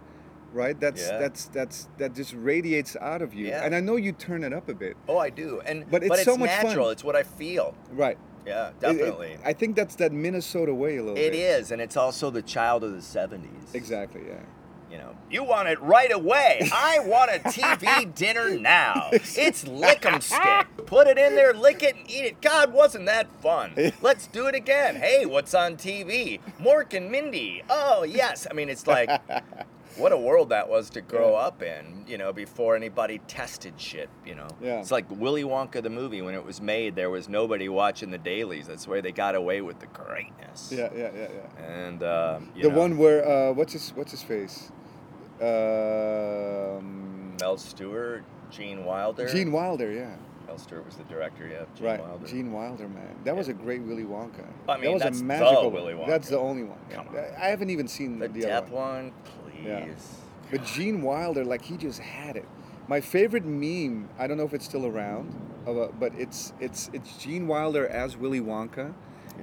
right that's Yeah. that's that's that just radiates out of you Yeah. and i know you turn it up a bit Oh, I do. And But it's so much fun. It's what I feel. right Yeah, It- it- definitely. i think that's that minnesota way a little It bit is, and it's also the child of the '70s. exactly yeah You know, you want it right away. I want a TV dinner now. It's lick 'em stick. Put it in there, lick it, and eat it. God, wasn't that fun? Let's do it again. Hey, what's on TV? Mork and Mindy. Oh yes. I mean, it's like what a world that was to grow up in, you know, before anybody tested shit, you know. Yeah. It's like Willy Wonka the movie when it was made, there was nobody watching the dailies. That's where they got away with the greatness. Yeah, yeah, yeah, yeah. And um, The know, one where uh, what's his what's his face? Um, Mel Stuart, Gene Wilder. Gene Wilder, yeah. Mel Stuart was the director, yeah. Gene right, Wilder. Gene Wilder, man. That was a great Willy Wonka. I mean, that was that's a the magical Willy Wonka. That's the only one. yeah. Come on. I haven't even seen the the, other one. one, please. Yeah. But Gene Wilder, like he just had it. My favorite meme, I don't know if it's still around, but it's it's it's Gene Wilder as Willy Wonka,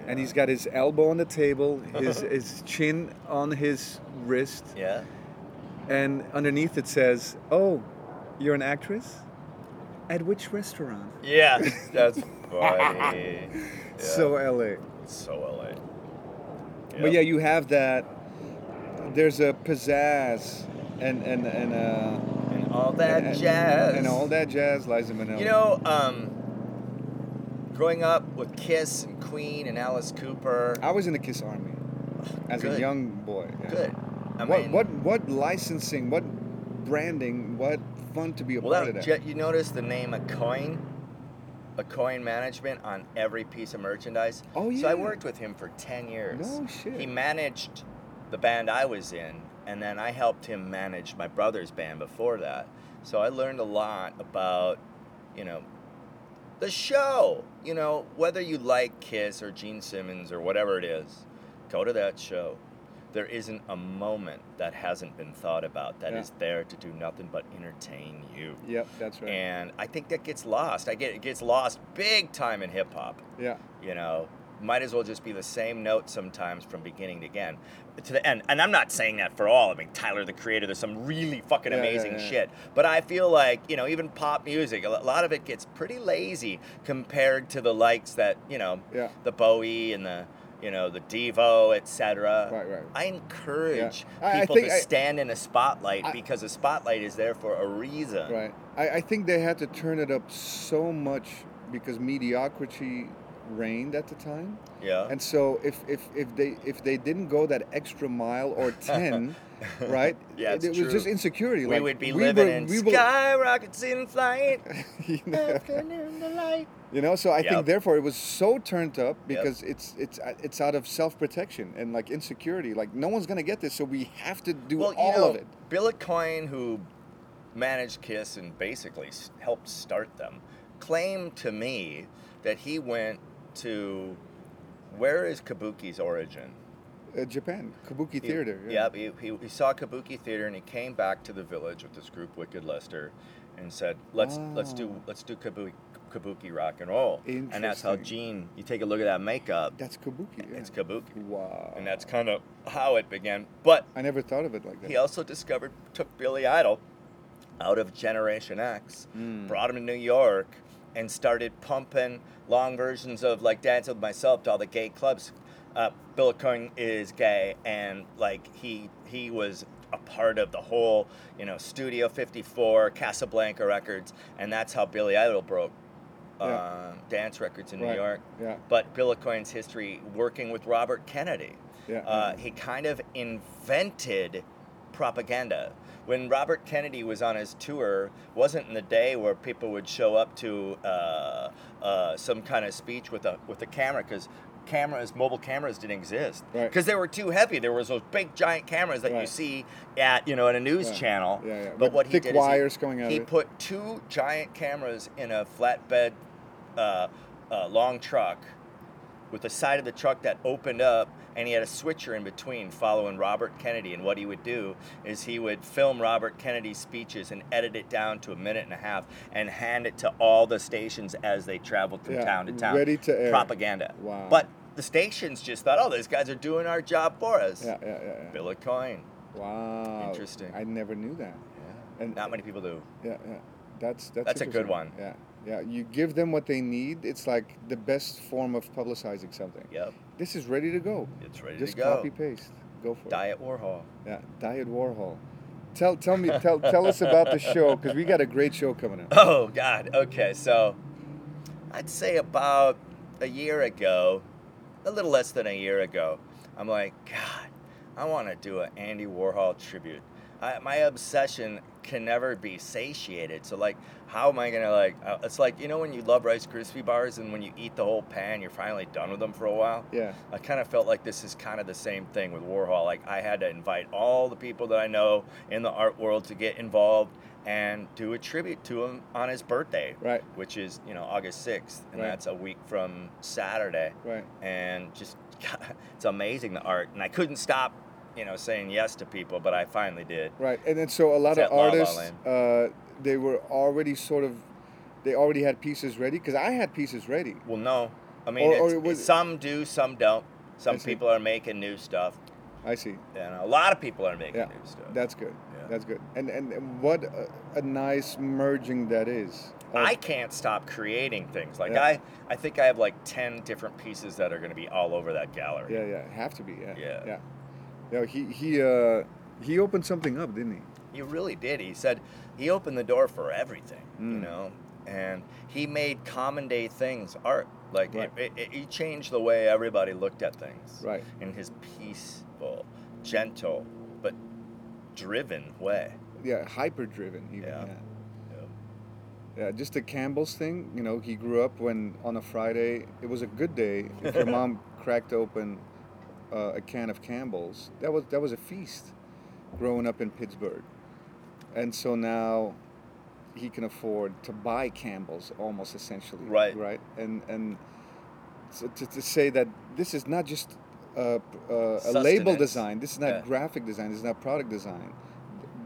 and he's got his elbow on the table, his his chin on his wrist, Yeah. And underneath it says, "Oh, you're an actress? At which restaurant?" Yeah, that's funny. Yeah. So LA. so LA. But yeah, you have that. There's a pizzazz and and and uh, and all that and, jazz. and all that jazz, Liza Minnelli. You know, um, growing up with Kiss and Queen and Alice Cooper. I was in the Kiss Army as a young boy. yeah. Good. I what mean, what what licensing? What branding? What fun to be a Well, part that, of that. you notice the name Aucoin, a coin management on every piece of merchandise. Oh, yeah. So I worked with him for ten years. No shit. He managed the band I was in, and then I helped him manage my brother's band before that. So I learned a lot about, you know, the show. You know, whether you like Kiss or Gene Simmons or whatever it is, go to that show. There isn't a moment that hasn't been thought about that is Yeah. there to do nothing but entertain you. Yep, that's right. And I think that gets lost. I get it gets lost big time in hip hop. yeah, You know, might as well just be the same note sometimes from beginning to end. To the end, and I'm not saying that for all. I mean, Tyler the Creator, there's some really fucking Yeah, yeah, amazing yeah. shit. But I feel like you know, even pop music, a lot of it gets pretty lazy compared to the likes that you know, Yeah. the Bowie and the you know the Devo, etc. Right, right. I encourage I- I people think to I- stand in a spotlight I- because a spotlight is there for a reason. right. I, I think they had to turn it up so much because mediocrity reigned at the time. Yeah. And so if, if, if they if they didn't go that extra mile or ten, right? Yeah, it, it was just insecurity. we like, would be we living were- in we skyrockets in flight. you know? You know, so I Yep. think therefore it was so turned up Yep. because it's it's uh, it's out of self protection and like insecurity. Like no one's gonna get this, so we have to do Well, you all know, of it. Bill Aucoin, who managed Kiss and basically helped start them, claimed to me that he went to where is Kabuki's origin? Uh, Japan, Kabuki He- Theater. Yep, he, he, he saw Kabuki Theater and he came back to the village with this group, Wicked Lester, and said, "Let's let's do Oh. let's do Kabuki Kabuki rock and roll." And that's how. Gene. You take a look at that makeup. That's Kabuki. Yeah. It's Kabuki, wow. and that's kind of how it began. But I never thought of it like that. he also discovered took Billy Idol out of Generation X, Mm. brought him to New York, and started pumping long versions of like Dance with Myself to all the gay clubs. Uh, Bill is gay, and like he he was a part of the whole you know Studio 54, Casablanca Records, and that's how Billy Idol broke. Yeah. Uh, dance records in New York, Yeah. but Bill Aucoin's history working with Robert Kennedy Yeah. uh, he kind of invented propaganda. When Robert Kennedy was on his tour, wasn't in the day where people would show up to uh, uh, some kind of speech with a with a camera because cameras, mobile cameras, didn't exist Right. because they were too heavy. There was those big giant cameras that you see at you know in a news Yeah. channel. Yeah, yeah. But With what he did is he- wires coming out he put two giant cameras in a flatbed uh, uh, long truck with the side of the truck that opened up and he had a switcher in between following Robert Kennedy and what he would do is he would film Robert Kennedy's speeches and edit it down to a minute and a half and hand it to all the stations as they traveled from Yeah, town to town ready to air. propaganda Wow. but the stations just thought oh these guys are doing our job for us Yeah, yeah, yeah. yeah. Bill Aucoin Wow. Interesting. I never knew that. yeah. And not many people do Yeah, yeah. That's that's. That's a good one. Yeah, yeah. You give them what they need. It's like the best form of publicizing something. yep This is ready to go. it's ready Just to go Just copy paste. Go for it. Diet Warhol Yeah, Diet Warhol. Tell tell me tell tell us about the show because we got a great show coming up. Oh God. Okay, so I'd say about a year ago, a little less than a year ago, I'm like, God, I want to do an Andy Warhol tribute. I, my obsession can never be satiated. So like, how am I gonna like? Uh, it's like you know when you love Rice Krispie bars and when you eat the whole pan, you're finally done with them for a while. Yeah. I kind of felt like this is kind of the same thing with Warhol. Like I had to invite all the people that I know in the art world to get involved and do a tribute to him on his birthday, Right. which is you know August sixth, and Right. that's a week from Saturday Right. and just it's amazing the art and i couldn't stop you know saying yes to people but i finally did Right, and then so a lot It's of at La La artists, uh, they were already sort of, they already had pieces ready because I had pieces ready. well no i mean Or- or was- some do some don't some people are making new stuff I see. and a lot of people are making Yeah, new stuff that's good. Yeah. That's good. And and and what a, a nice merging that is. of- I can't stop creating things. Like Yeah. I, I think I have like ten different pieces that are going to be all over that gallery. yeah, yeah, have to be. Yeah, Yeah. yeah. Yeah, he he uh, he opened something up, didn't he? He really did. He said he opened the door for everything, you Mm. know, and he made common day things art. Like Right. it, it, he changed the way everybody looked at things. Right. In his peaceful, gentle, but driven way. Yeah, hyper driven. Even, Yeah. yeah. Yeah, just the Campbell's thing. You know, he grew up when on a Friday it was a good day if your mom cracked open uh, a can of Campbell's. That was that was a feast. Growing up in Pittsburgh, and so now he can afford to buy Campbell's almost essentially. Right. Right. And and so to, to say that this is not just uh, uh, a label design. This is not Yeah. graphic design. This is not product design.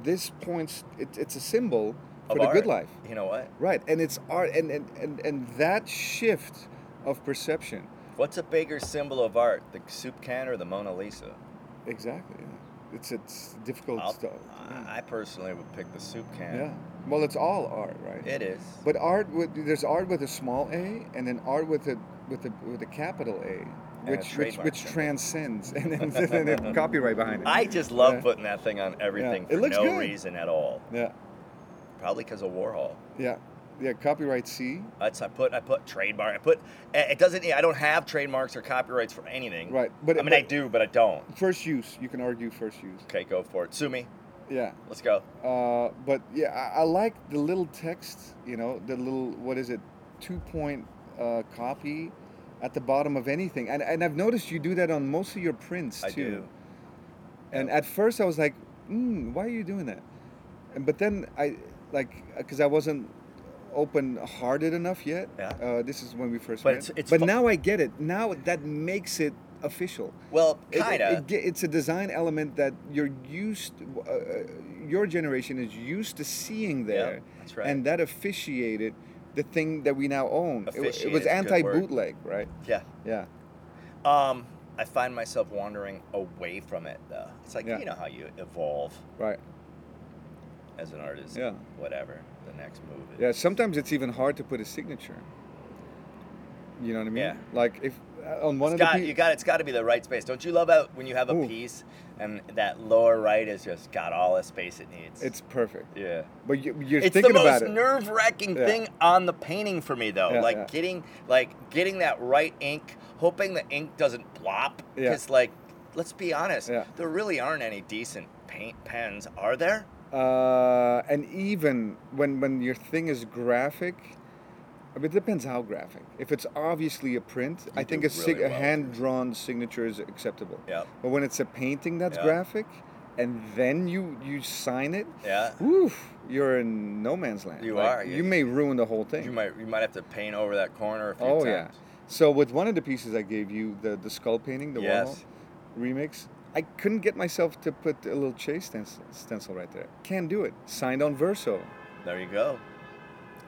This points. It, it's a symbol for Of the good life. You know what? Right, and it's art, and, and, and, and that shift of perception. What's a bigger symbol of art, the soup can or the Mona Lisa? Exactly. Yeah. It's it's difficult I'll- stuff. Yeah. I personally would pick the soup can. yeah. Well, it's all art, right? It is. But art with there's art with a small a, and then art with a with a with a capital A, which which which transcends, and then and then copyright behind it. I just love Yeah. putting that thing on everything It for no good. reason at all. Yeah, Probably because of Warhol. yeah, yeah. Copyright C. That's I put I put trademark. I put eh, it doesn't. I don't have trademarks or copyrights for anything. Right, but I mean, but I do, but I don't. First use. You can argue first use. Okay, go for it. Sue me. Yeah. Let's go. Uh, but yeah, I, I like the little text. You know, the little what is it, two point uh, copy at the bottom of anything. And and I've noticed you do that on most of your prints too. I do. And at first I was like, mm, why are you doing that? And but then I like because I wasn't open hearted enough yet. Yeah. Uh, this is when we first But met. it's- it's but now I get it. Now that makes it official. Well, It- it- kinda. it ge- it's a design element that you're used. Uh, uh, your generation is used to seeing there, Yeah, that's right. and that officiated the thing that we now own. It, it was Officiated's a good anti word. bootleg, right? yeah. Yeah. Um, I find myself wandering away from it though. It's like Yeah. you know how you evolve Right. as an artist. Yeah. Whatever the next move is. Yeah. Sometimes it's even hard to put a signature. You know what I mean? Yeah. Like if uh, on one It's of got, the you got it's got to be the right space. Don't you love how when you have a Ooh. piece and that lower right has just got all the space it needs? it's perfect. yeah. But you, you're It's thinking about it. It's the most nerve wracking Yeah. thing on the painting for me though. Yeah, like yeah. getting like getting that right ink, hoping the ink doesn't blop. Yeah. Because like, let's be honest, there really aren't any decent paint pens, are there? Uh, and even when when your thing is graphic, I mean, it depends how graphic. If it's obviously a print, I think a, sig- really a hand drawn signature is acceptable. Yeah. But when it's a painting that's Yeah. graphic, and then you you sign it, Yeah. woof, you're in no man's land. You Like, are, You, you- may ruin the whole thing. You might you might have to paint over that corner a few oh times. yeah. So with one of the pieces I gave you, the the skull painting, the Yes. Warhol remix, I couldn't get myself to put a little chase stencil, stencil right there. Can't do it. Signed on Verso. There you go.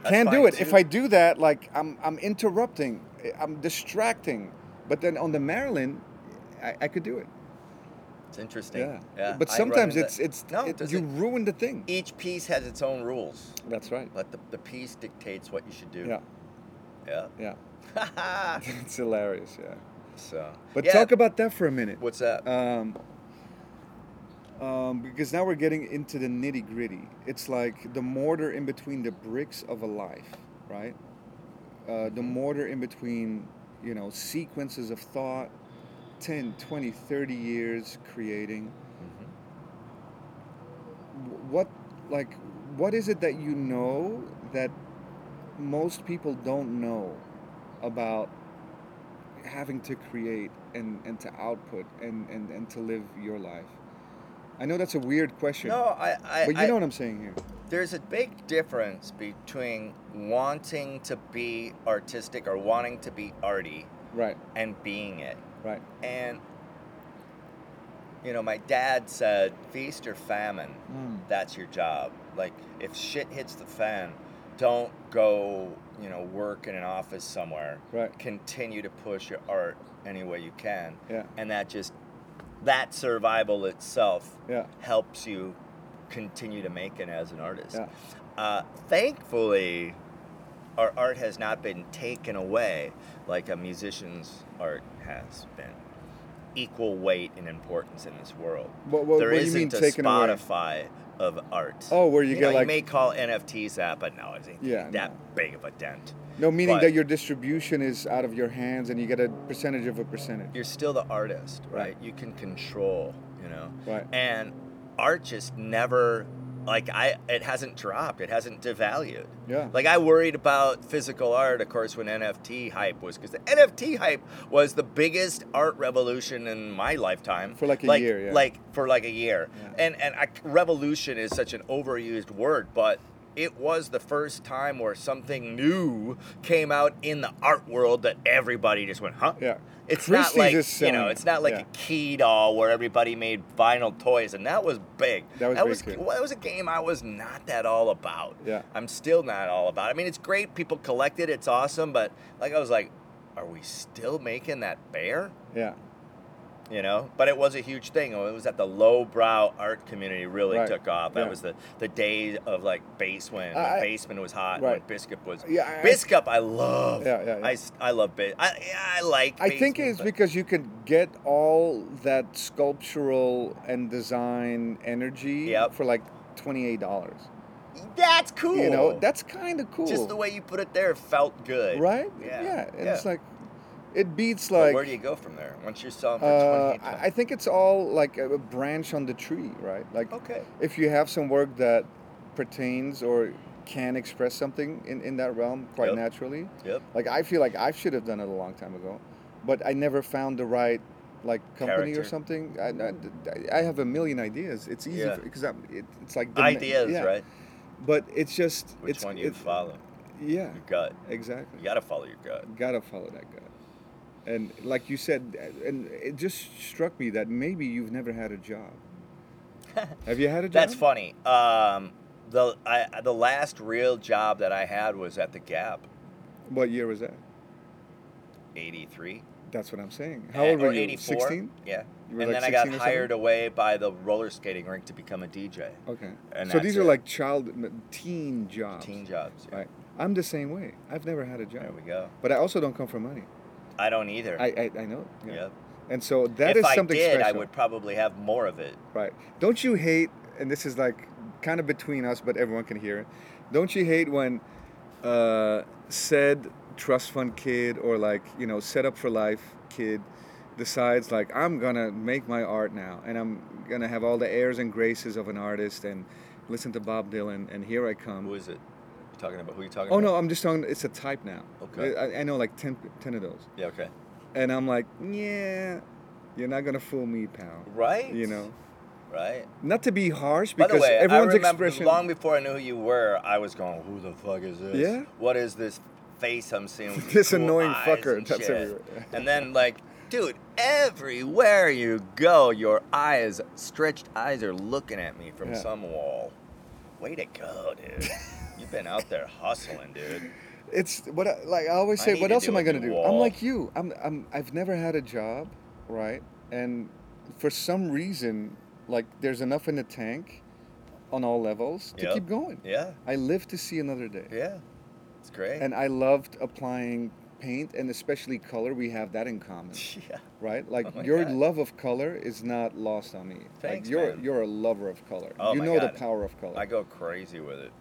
That's Can't do it. If. I do that, like I'm, I'm interrupting, I'm distracting. But then on the Marilyn, I, I could do it. It's interesting. Yeah. Yeah. But sometimes it's it's no. it- you ruin the thing. each piece has its own rules. That's right. But the, the piece dictates what you should do. Yeah, Yeah. yeah. it's hilarious. Yeah. So. But yeah, talk about that for a minute. What's that? Um, um, because now we're getting into the nitty gritty. It's like the mortar in between the bricks of a life, right? Uh, the mortar in between, you know, sequences of thought, 10, 20, 30 years creating. Mhm. what like what is it that you know that most people don't know about having to create and, and to output and, and, and to live your life? I know that's a weird question. No, I, I, but you I- know what I'm saying here. there's a big difference between wanting to be artistic or wanting to be arty Right, and being it. right. And you know, my dad said, "Feast or famine, Mm. that's your job. Like if shit hits the fan, don't go, you know, work in an office somewhere. Right. Continue to push your art any way you can, Yeah, and that just that survival itself yeah, helps you continue to make it as an artist. yeah. Uh, thankfully, our art has not been taken away like a musician's art has been. Equal weight and importance in this world. What, what, there what do you isn't mean a taken away? Of art. Oh, where you, you get know, like you may call NFTs that, but no, it ain't Yeah, that no. big of a dent. no meaning but- that your distribution is out of your hands and you get a percentage of a percentage. You're still the artist, right? Right. You can control, you know. Right. And art just never like I it hasn't dropped. It hasn't devalued. Yeah. Like I worried about physical art, of course, when NFT hype was because the NFT hype was the biggest art revolution in my lifetime. For like a year, yeah. Like for like a year, Yeah. and and I, revolution is such an overused word, but it was the first time where something new came out in the art world that everybody just went, huh? Yeah. It's Christie's not like you know, it's not like yeah. a key doll where everybody made vinyl toys, and that was big. That was that was well, that was a game I was not that all about. Yeah. I'm still not all about. it. I mean, it's great. People collect it. It's awesome. But like I was like, are we still making that bear? Yeah. You know. But it was a huge thing. It was that the lowbrow art community really Right. took off. That Yeah. was the the days of like bass when, when I- basement was hot. Right. When Biscup was. Yeah, I- Biscup, I love. Yeah, yeah, yeah. I, I love bass. I, I like. I think it's but- because you could get all that sculptural and design energy Yep. for like twenty eight dollars. That's cool. You know, that's kind of cool. just the way you put it there felt good. right? Yeah. and it's like it beats But like. where do you go from there once you're selling for uh, twenty? I I think it's all like a branch on the tree, right? Like okay. if you have some work that pertains or can express something in, in that realm quite Yep. naturally. Yep. Like I feel like I should have done it a long time ago, but I never found the right like company or something. I, I, I have a million ideas. It's easy Yeah. because I'm it, it's like Ideas, yeah. right? But it's just Which it's one you it- follow? Yeah, Your gut. exactly. You gotta follow your gut. Gotta follow that gut. And like you said, and it just struck me that maybe you've never had a job. have you had a job? That's funny. Um, the I, the last real job that I had was at the Gap, What year was that? eighty three. That's what I'm saying. How old were you? 84? 16? Yeah. And like then I got hired away by the roller skating rink to become a DJ. Okay. And so these are it. like child, teen jobs. Teen jobs. Yeah. Right. I'm the same way. I've never had a job. There we go. But I also don't come for money. I don't either. I I, I know. Yeah. Yep. And so that is something. if I did, special. I would probably have more of it. Right. Don't you hate? And this is like kind of between us, but everyone can hear it. Don't you hate when uh, said trust fund kid or like you know set up for life kid decides like I'm gonna make my art now, and I'm gonna have all the airs and graces of an artist and listen to Bob Dylan, and here I come. Who is it? Talking about? Who are you talking Oh about? no, I'm just talking. It's a type now. Okay. I, I know like 10, 10 of those, Yeah. Okay. and I'm like, yeah, you're not gonna fool me, pal. Right. You know, Right. not to be harsh because By the way, everyone's I remember expression. long before I knew who you were, I was going, "Who the fuck is this? Yeah? What is this face I'm seeing? With This cool annoying fucker and that's shit?" And then like, dude, everywhere you go, your eyes, stretched eyes, are looking at me from Yeah. some wall. Way to go, dude. You've been out there hustling, dude. It's what I, like I always say. need What else am I gonna do? I'm like you. I'm, I'm I've never had a job, right? And for some reason, like there's enough in the tank, on all levels to Yep. keep going. Yeah. I live to see another day. Yeah. It's great. And I loved applying paint and especially color. We have that in common, yeah. right? Like Oh your God. love of color is not lost on me. Thanks, like you're man. you're a lover of color. Oh you know God. the power of color. I go crazy with it.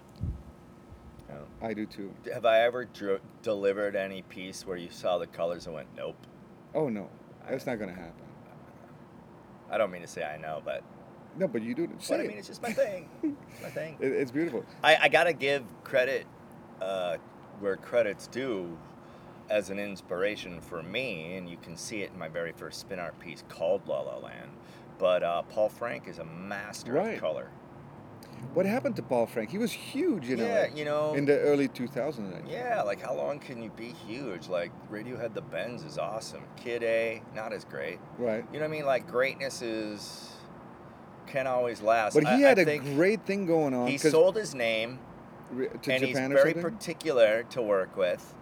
Yeah. I do too. Have I ever dr- delivered any piece where you saw the colors and went, nope? Oh no, that's not gonna happen. I don't mean to say I know, but No, but you do it. Say But I mean, it's just my thing. It's my thing. It- it's beautiful. I, I gotta give credit uh, where credit's due as an inspiration for me, and you can see it in my very first spin art piece called La La Land. But uh, Paul Frank is a master Right. of color. What happened to Paul Frank? He was huge in yeah, you know. in the early 2000s. Yeah, like how long can you be huge? Like Radiohead, The Bends is awesome. Kid A, not as great. Right. You know what I mean? Like greatness is can always last. But he I- had I a great thing going on. He sold his name. to and he's Japan or very particular to work with.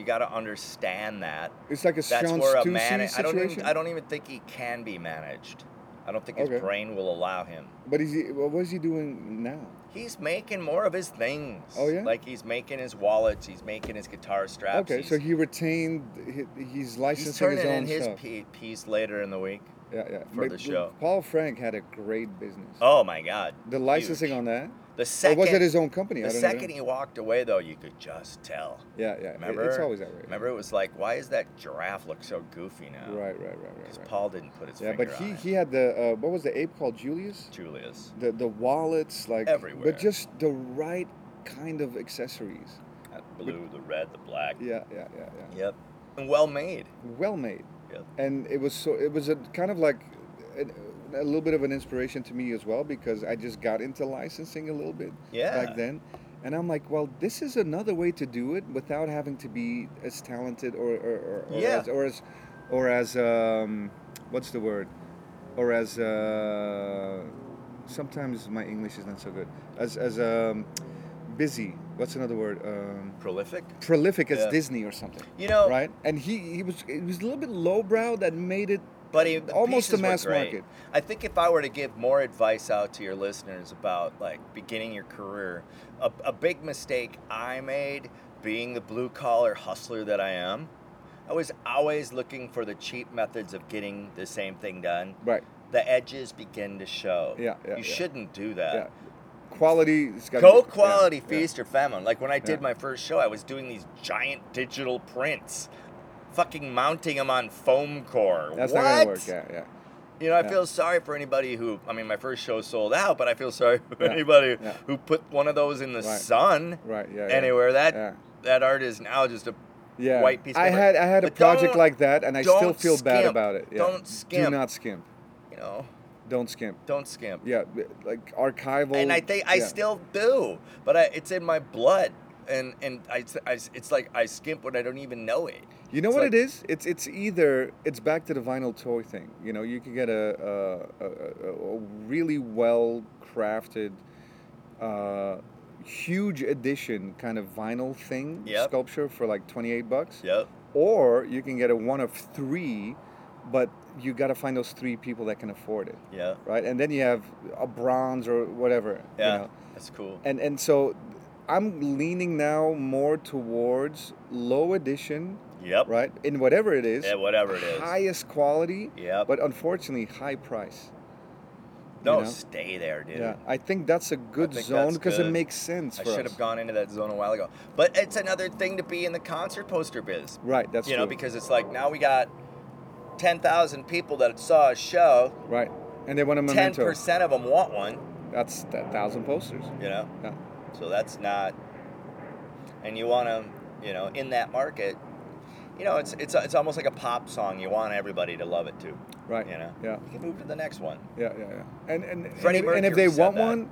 You got to understand that. it's like a That's Sean where a man. I don't even. I don't even think he can be managed. I don't think his Okay. brain will allow him. But is he, what is he doing now? He's making more of his things. Oh, yeah? Like he's making his wallets. He's making his guitar straps. Okay, he's, so he retained. He, he's he's licensing turning his own in his stuff. piece later in the week. yeah, yeah. for But the show. Paul Frank had a great business. Oh my God. the licensing huge. on that. The Or second. was it his own company? I the don't know. second he walked away, though, you could just tell. Yeah, yeah. Remember? it's always that way. Remember, it was like, why is that giraffe look so goofy now? Right, right, right, right. Because right. Paul didn't put his Yeah, but he it. he had the uh, what was the ape called Julius? Julius. The the wallets like Everywhere. but just the right kind of accessories. That blue, the red, the black. Yeah, yeah, yeah, yeah. Yep. And well made. Well made. Yep. and it was so it was a kind of like an, a little bit of an inspiration to me as well because I just got into licensing a little bit Yeah. back then, and I'm like, well, this is another way to do it without having to be as talented or or, or, or Yeah. as or as or as um, what's the word, or as uh, sometimes my English is not so good as as um, busy. What's another word? Um, Prolific. prolific as Yeah. Disney or something, You know, right? And he he was it was a little bit lowbrow that made it but almost a mass market. I think if I were to give more advice out to your listeners about like beginning your career, a, a big mistake I made being the blue collar hustler that I am, I was always looking for the cheap methods of getting the same thing done. Right. The edges begin to show. Yeah, yeah, You yeah. shouldn't do that. Yeah. Quality. Go quality yeah, feast or famine. Like when I did Yeah. my first show, I was doing these giant digital prints, fucking mounting them on foam core. That's what? not gonna work. Yeah, yeah. You know, I Yeah. feel sorry for anybody who. I mean, my first show sold out, but I feel sorry for Yeah, anybody yeah. who put one of those in the Right. sun Right. Yeah. yeah. anywhere. That that art is now just a Yeah. white piece of I had I had a project like that, and I still feel bad about it. Yeah. Don't skimp. Do not skimp. you know, Don't skimp. don't skimp. Yeah. Like archival. and I think I still do, but I, it's in my blood, and and I, I- it's like I skimp when I don't even know it. You know It's what like- it is? It's it's either it's back to the vinyl toy thing. You know, you can get a a, a, a- really well crafted, uh, huge edition kind of vinyl thing Yep. sculpture for like twenty eight bucks. Yep. Or you can get a one of three, but you got to find those three people that can afford it, Yeah. right? And then you have a bronze or whatever. Yeah. You know? That's cool. And and so I'm leaning now more towards low edition, Yep. right? In whatever it is, Yeah. Whatever it is. highest quality, Yep. but unfortunately high price. no, you know? stay there, dude. Yeah, I think that's a good zone because it makes sense I should have gone into that zone a while ago. But it's another thing to be in the concert poster biz. Right, that's you know, because it's like now we got 10,000 people that saw a show. right, and they want a memento. 10% of them want one, That's that thousand posters. you know? Yeah. So that's not, and you want to, you know, in that market, you know, it's, it's, it's almost like a pop song. You want everybody to love it too. Right. You know? Yeah. You can move to the next one. Yeah, yeah, yeah. And and, and, Freddie if, and if they want that. one,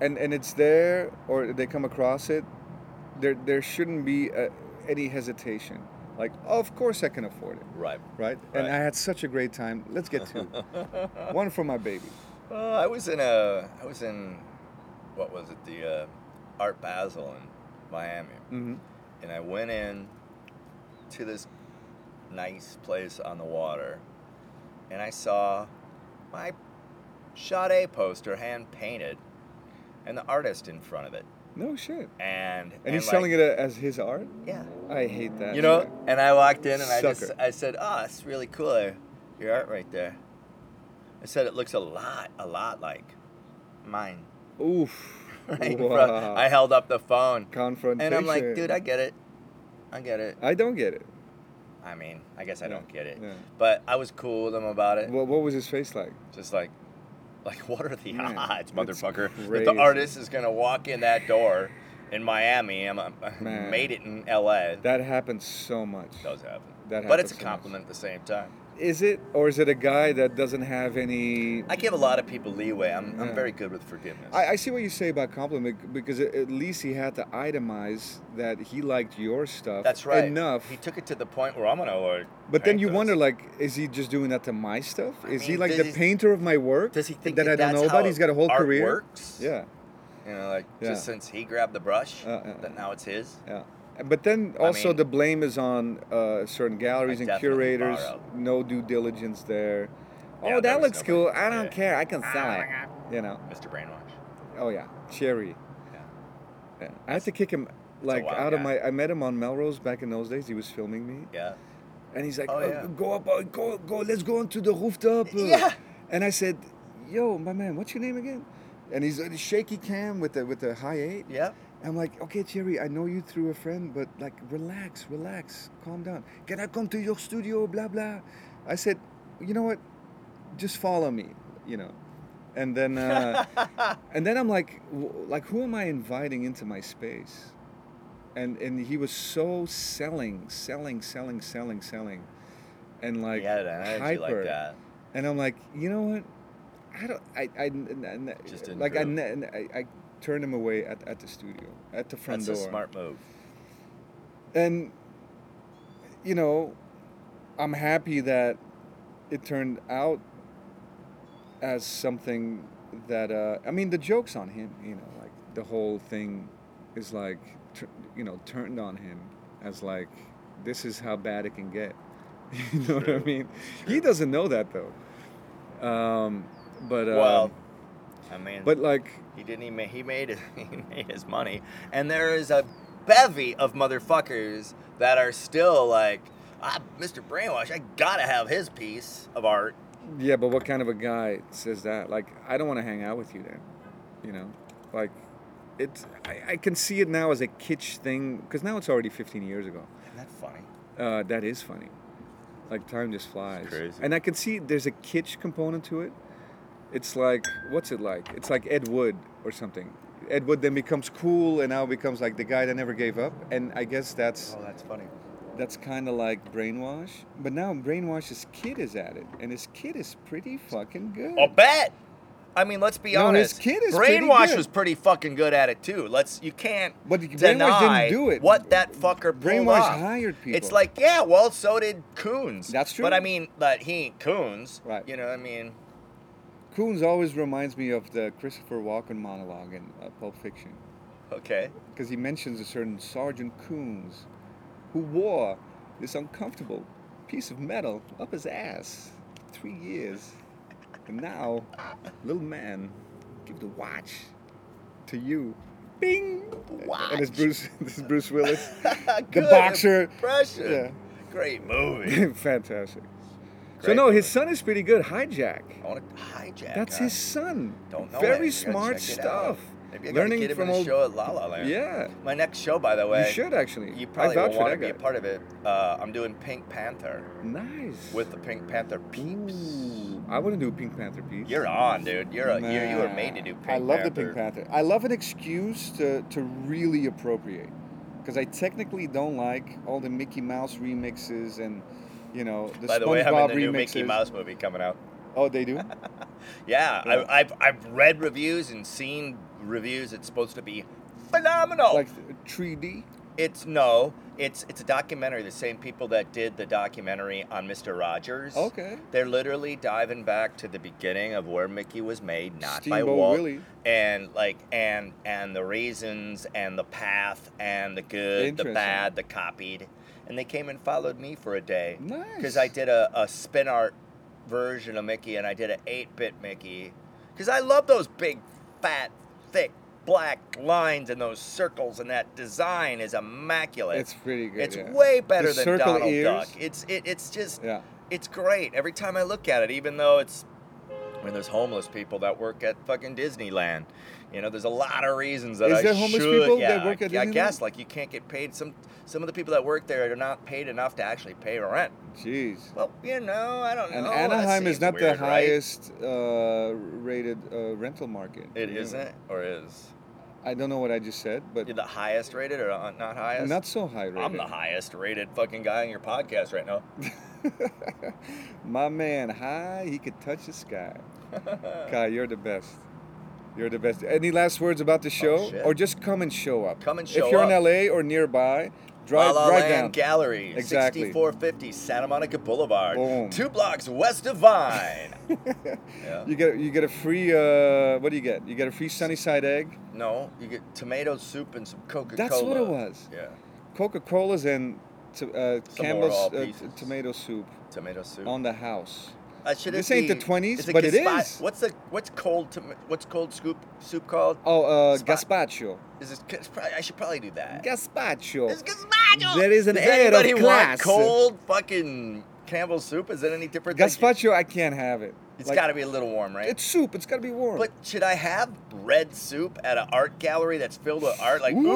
and and it's there or they come across it, there there shouldn't be uh any hesitation. Like, oh, of course I can afford it, Right. right? And Right. I had such a great time. Let's get two. one for my baby. Uh, I was in a, I was in, what was it, the uh, Art Basel in Miami. hmm and I went in to this nice place on the water, and I saw my Sade poster hand painted, and the artist in front of it, No shit. and And, he's like, selling it as his art. Yeah, I hate that. you know. And I walked in and I just I said, "Oh, it's really cool, your art right there." I said it looks a lot, a lot like mine. Oof. Right. Wow. I held up the phone, Confrontation. and I'm like, "Dude, I get it, I get it." I don't get it. I mean, I guess I Yeah, don't get it. yeah. But I was cool with him about it. What, what was his face like? Just like, Like, what are the Man, odds, motherfucker, that the artist is gonna walk in that door in Miami? I'm, I made it in L.A. That happens so much. It does happen. That but it's a happens so much. compliment at the same time. Is it, or is it a guy that doesn't have any? I give a lot of people leeway. I'm, I'm very good with forgiveness. I, I see what you say about compliment because at least he had to itemize that he liked your stuff. That's right. Enough. He took it to the point where I'm gonna order. But then you those. wonder, like, is he just doing that to my stuff? I Is he like the he- painter of my work? Does he think that, that, I don't know about? He's got a whole art career. Works? Yeah, You know, like Yeah. just since he grabbed the brush, Uh, uh, that now it's his. yeah. But then I also mean- the blame is on uh, certain galleries I and curators. borrow. No due diligence there. Oh, Yeah, there that looks nobody- cool. I don't yeah. care. I can sell it. You know. Mr. Brainwash. Oh yeah, Thierry. Yeah. Yeah. I had to kick him like out of my. I met him on Melrose back in those days. He was filming me, Yeah. and he's like, Oh, "Oh. "Go up, uh, go, go. Let's go onto the rooftop." uh." Yeah. And I said, "Yo, my man, what's your name again?" And he's a shaky cam with the with the high eight. Yeah. I'm like, "Okay, Thierry, I know you through a friend, but like, relax, relax, calm down. Can I come to your studio? Blah blah." I said, "You know what? Just follow me." You know. And then, uh, and then I'm like, w- like, who am I inviting into my space? And and he was so selling, selling, selling, selling, selling, and like he had an energy hyper. like that. And I'm like, you know what? I don't. I. I, Just didn't like I, I. I turned him away at, at the studio, at the front That's door. a smart move. And you know, I'm happy that it turned out as something that. Uh, I mean, the joke's on him. You know, like the whole thing is like, you know, turned on him as like, this is how bad it can get. you know what I True. mean? He doesn't know that though. Um, but uh, well, I mean, but like, he didn't. He made. He made. He made his money, and there is a bevy of motherfuckers that are still like, ah, Mr. Brainwash. I gotta have his piece of art. yeah, but what kind of a guy says that? Like, I don't want to hang out with you then. You know, like, it's. I, I can see it now as a kitsch thing because now it's already 15 years ago. Isn't that funny? Uh, that is funny. Like time just flies. crazy. And I can see there's a kitsch component to it. It's like what's it like? It's like Ed Wood or something. Ed Wood then becomes cool and now becomes like the guy that never gave up. And I guess that's Oh, that's funny. that's kind of like brainwash. But now brainwash's kid is at it, and his kid is pretty fucking good. I'll bet. I mean, let's be No, his honest. kid is pretty Brainwash good. was pretty fucking good at it too. Let's you can't But Brainwash deny didn't do it. what that fucker Brainwash off. hired people. It's like yeah, well, so did Koons. That's true. But I mean, but he ain't Koons. Right. You know, I mean, Koons always reminds me of the Christopher Walken monologue in uh, Pulp Fiction. okay. because he mentions a certain Sergeant Koons who wore this uncomfortable piece of metal up his ass for three years. And now, little man, give the watch to you. Bing! And it's Bruce, this is Bruce Willis. Good boxer. Impression. Yeah. Great movie. Fantastic. So, no, his son is pretty good. Hijack. I want to hijack. That's huh? his son. Don't know Very it. Smart stuff. Maybe I Learning get him from in a old. show at La La Land. Yeah. My next show, by the way. You should actually. You probably won't want to be a part of it. Uh, I'm doing Pink Panther Nice. with the Pink Panther peeps. Ooh, I want to do a Pink Panther piece. You're on, dude. You're a, you you were made to do Pink Panther. I love Panther. the Pink Panther. I love an excuse to, to really appropriate. Because I technically don't like all the Mickey Mouse remixes and, you know, the By the SpongeBob way, in the remixes. new Mickey Mouse movie coming out. Oh, they do? Yeah, Yeah. I, I've I've read reviews and seen reviews. It's supposed to be phenomenal. like 3D? It's no, it's it's a documentary. The same people that did the documentary on Mister Rogers. Okay. They're literally diving back to the beginning of where Mickey was made, not by Steamboat Walt, Willie. and like and and the reasons and the path and the good, the bad, the copied, and they came and followed me for a day Nice. because I did a, a spin art version of Mickey and I did an 8-bit Mickey because I love those big, fat, thick black lines and those circles and that design is immaculate. It's pretty good. It's yeah. way better The than Donald ears. Duck. It's it, it's just Yeah. it's great every time I look at it, even though it's mean, there's homeless people that work at fucking Disneyland. You know, there's a lot of reasons that Is I there homeless should- people yeah, that work at I, I guess like you can't get paid. Some some of the people that work there are not paid enough to actually pay rent. Jeez. Well, you know, I don't know. And Anaheim is not weird, the right? highest uh, rated uh, rental market. It isn't, or is I don't know what I just said, but you're the highest rated or not highest? not so high rated. I'm the highest rated fucking guy on your podcast right now. My man, high, he could touch the sky. Kii, you're the best. You're the best. Any last words about the show, Oh, or just come and show up? Come and show up. If you're up. in LA or nearby, drive, La La Land down. Gallery, Exactly. 6450 Santa Monica Boulevard, Boom. two blocks west of Vine. yeah. You get you get a free uh, what do you get? You get a free sunny side egg, No, you get tomato soup and some Coca Cola. That's what it was. Yeah, Coca Cola's, and to, uh, Campbell's uh, tomato soup tomato soup. on the house. Uh, it this ain't the 20s, is it but it gaspa- is. What's the what's cold tom- what's cold scoop soup called? Oh, uh, Spot- gazpacho. Is this, I should probably do that. Gazpacho. It's gazpacho. There is an Does air of anybody class. want cold fucking Campbell's soup? Is it any different? than- Gazpacho, I can't have it. It's Like, got to be a little warm, right? It's soup. It's got to be warm. But should I have red soup at an art gallery that's filled with art? Like, Ooh.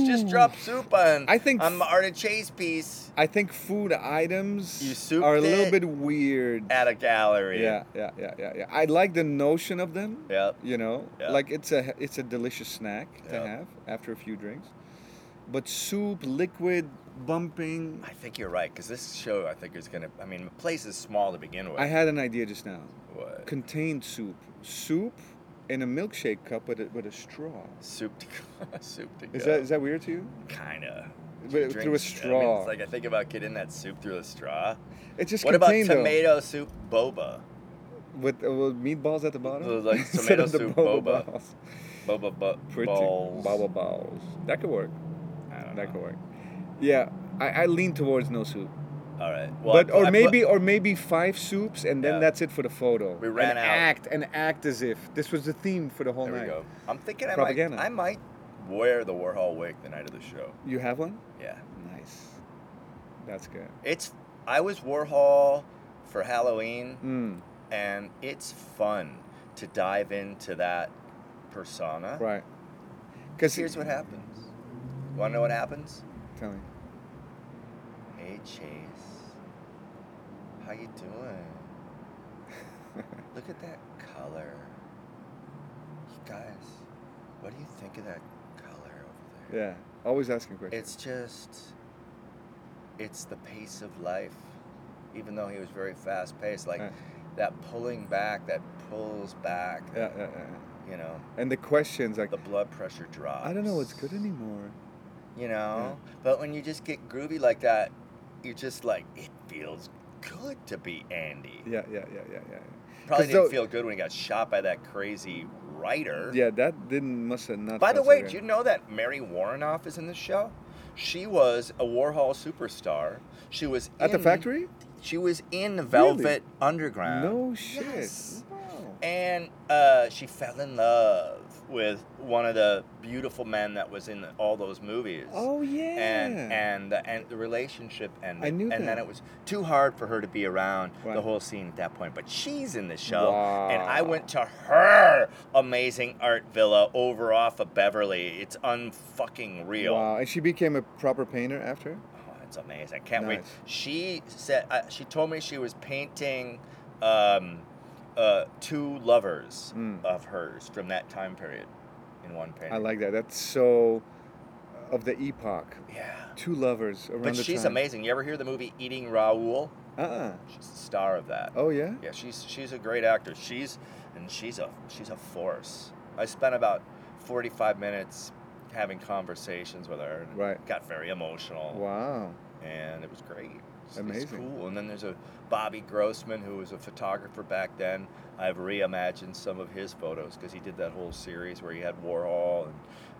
oops, just drop soup on. I think on my art and chase piece I think food items are a little bit weird. at a gallery. Yeah, yeah, yeah, yeah, yeah. I like the notion of them. Yeah. You know, Yeah. like it's a it's a delicious snack to Yeah. have after a few drinks. But soup, liquid, bumping. I think you're right because this show, I think, is gonna. I mean, the place is small to begin with. I had an idea just now. What? Contained soup, soup in a milkshake cup with a, with a straw. soup to go. soup to go. Is that is that weird to you? Kinda. But through a straw. it's like I think about getting that soup through a straw. It's just contained. what about tomato soup boba? with, uh, with meatballs at the bottom. Like, tomato soup boba boba. balls. Boba Pretty balls. Boba balls. That could work. I don't That know. could work. Yeah, I, I lean towards no soup. All right. Well, but I- or I put- maybe or maybe five soups and then Yeah. that's it for the photo. We ran and out. Act and act as if this was the theme for the whole There we go. I'm thinking I Propaganda. might. I might wear the Warhol wig the night of the show. You have one? Yeah. Nice. That's good. It's. I was Warhol for Halloween, Mm, and it's fun to dive into that persona. right. Because Here's what happens. Want to know what happens? Tell me. Hey Chase, how you doing? Look at that color. You guys, what do you think of that color over there? Yeah. Always asking questions. It's just, it's the pace of life. Even though he was very fast paced, like Yeah. that pulling back, that pulls back, yeah, yeah, yeah. you know, And the questions like the blood pressure drops. I don't know what's good anymore. You know? But when you just get groovy like that, you're just like, it feels good to be Andy. Yeah, yeah, yeah, yeah, yeah. Probably didn't though- feel good when he got shot by that crazy writer. Yeah, that didn't must have not. By the way, do you know that Mary Woronov is in this show? She was a Warhol superstar. She was at the factory? She was in Velvet Underground. No shit. Yes. Wow. And uh, she fell in love with one of the beautiful men that was in all those movies. Oh yeah. and and the, and the relationship ended. I knew and then it was too hard for her to be around the whole scene at that point. But she's in the show, and I went to her amazing art villa over off of Beverly. It's unfucking real. Wow. And she became a proper painter after. Oh, it's amazing. I can't wait. She said uh, she told me she was painting. Um, uh, two lovers Mm. of hers from that time period in one painting. I like that. That's so of the epoch. Yeah. Two lovers around But she's time. amazing. You ever hear the movie Eating Raoul? Uh-uh. She's the star of that. Oh yeah. Yeah, she's she's a great actor. She's and she's a she's a force. I spent about 45 minutes having conversations with her. And Right. Got very emotional. Wow. And it was great. It's, It's Amazing. cool. And then there's a Bobby Grossman who was a photographer back then. I've reimagined some of his photos because he did that whole series where he had Warhol and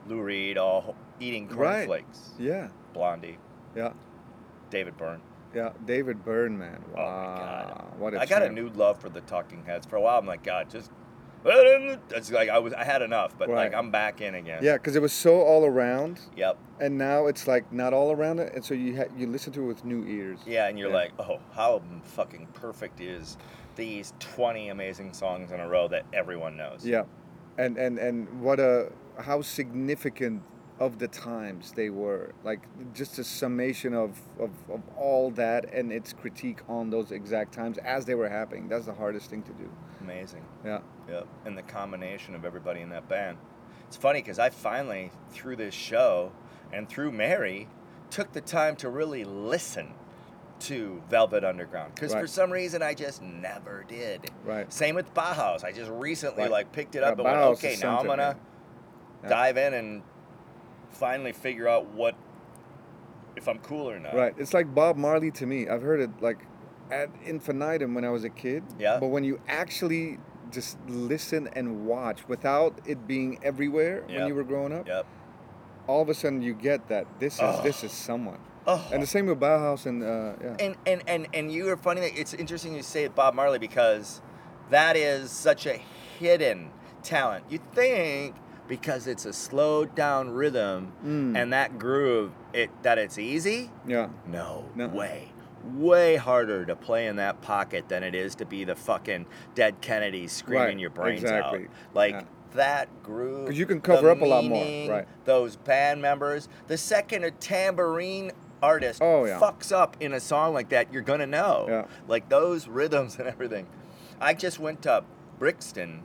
Lou Reed all eating cornflakes. Right. Yeah. Blondie, Yeah. David Byrne. Yeah. David Byrne, man. Wow. Oh my god! What a I got a new love for the Talking Heads. For a while, I'm like, God, just it's like I was I had enough, but like I'm back in again. Yeah, because it was so all around, Yep. and now it's like not all around it, and so you ha- you listen to it with new ears. Yeah, and you're Yeah. like, oh, how fucking perfect is these 20 amazing songs in a row that everyone knows. Yeah, and and and what a how significant of the times they were like just a summation of, of, of all that and its critique on those exact times as they were happening that's the hardest thing to do Amazing. yeah Yep. And the combination of everybody in that band. It's funny because I finally, through this show and through Mary, took the time to really listen to Velvet Underground. Because for some reason I just never did. right Same with Bauhaus. I just recently Right. like picked it Yeah, up and went, okay, now I'm gonna yeah. dive in and finally figure out what if I'm cool or not. right it's like bob marley to me i've heard it like ad infinitum when i was a kid Yeah. but when you actually just listen and watch without it being everywhere when you were growing up Yep. all of a sudden you get that this is Oh. this is someone Oh. and the same with bauhaus and uh, yeah and and and and you are funny that it's interesting you say Bob Marley because that is such a hidden talent. You think because it's a slowed down rhythm Mm. and that groove it that it's easy? yeah No, No. way. Way harder to play in that pocket than it is to be the fucking dead Kennedy screaming Right, your brains exactly, out. Like yeah. that groove. 'Cause you can cover up a lot more, right. Those band members. The second a tambourine artist Oh, yeah. fucks up in a song like that, you're gonna know. Yeah. Like those rhythms and everything. I just went to Brixton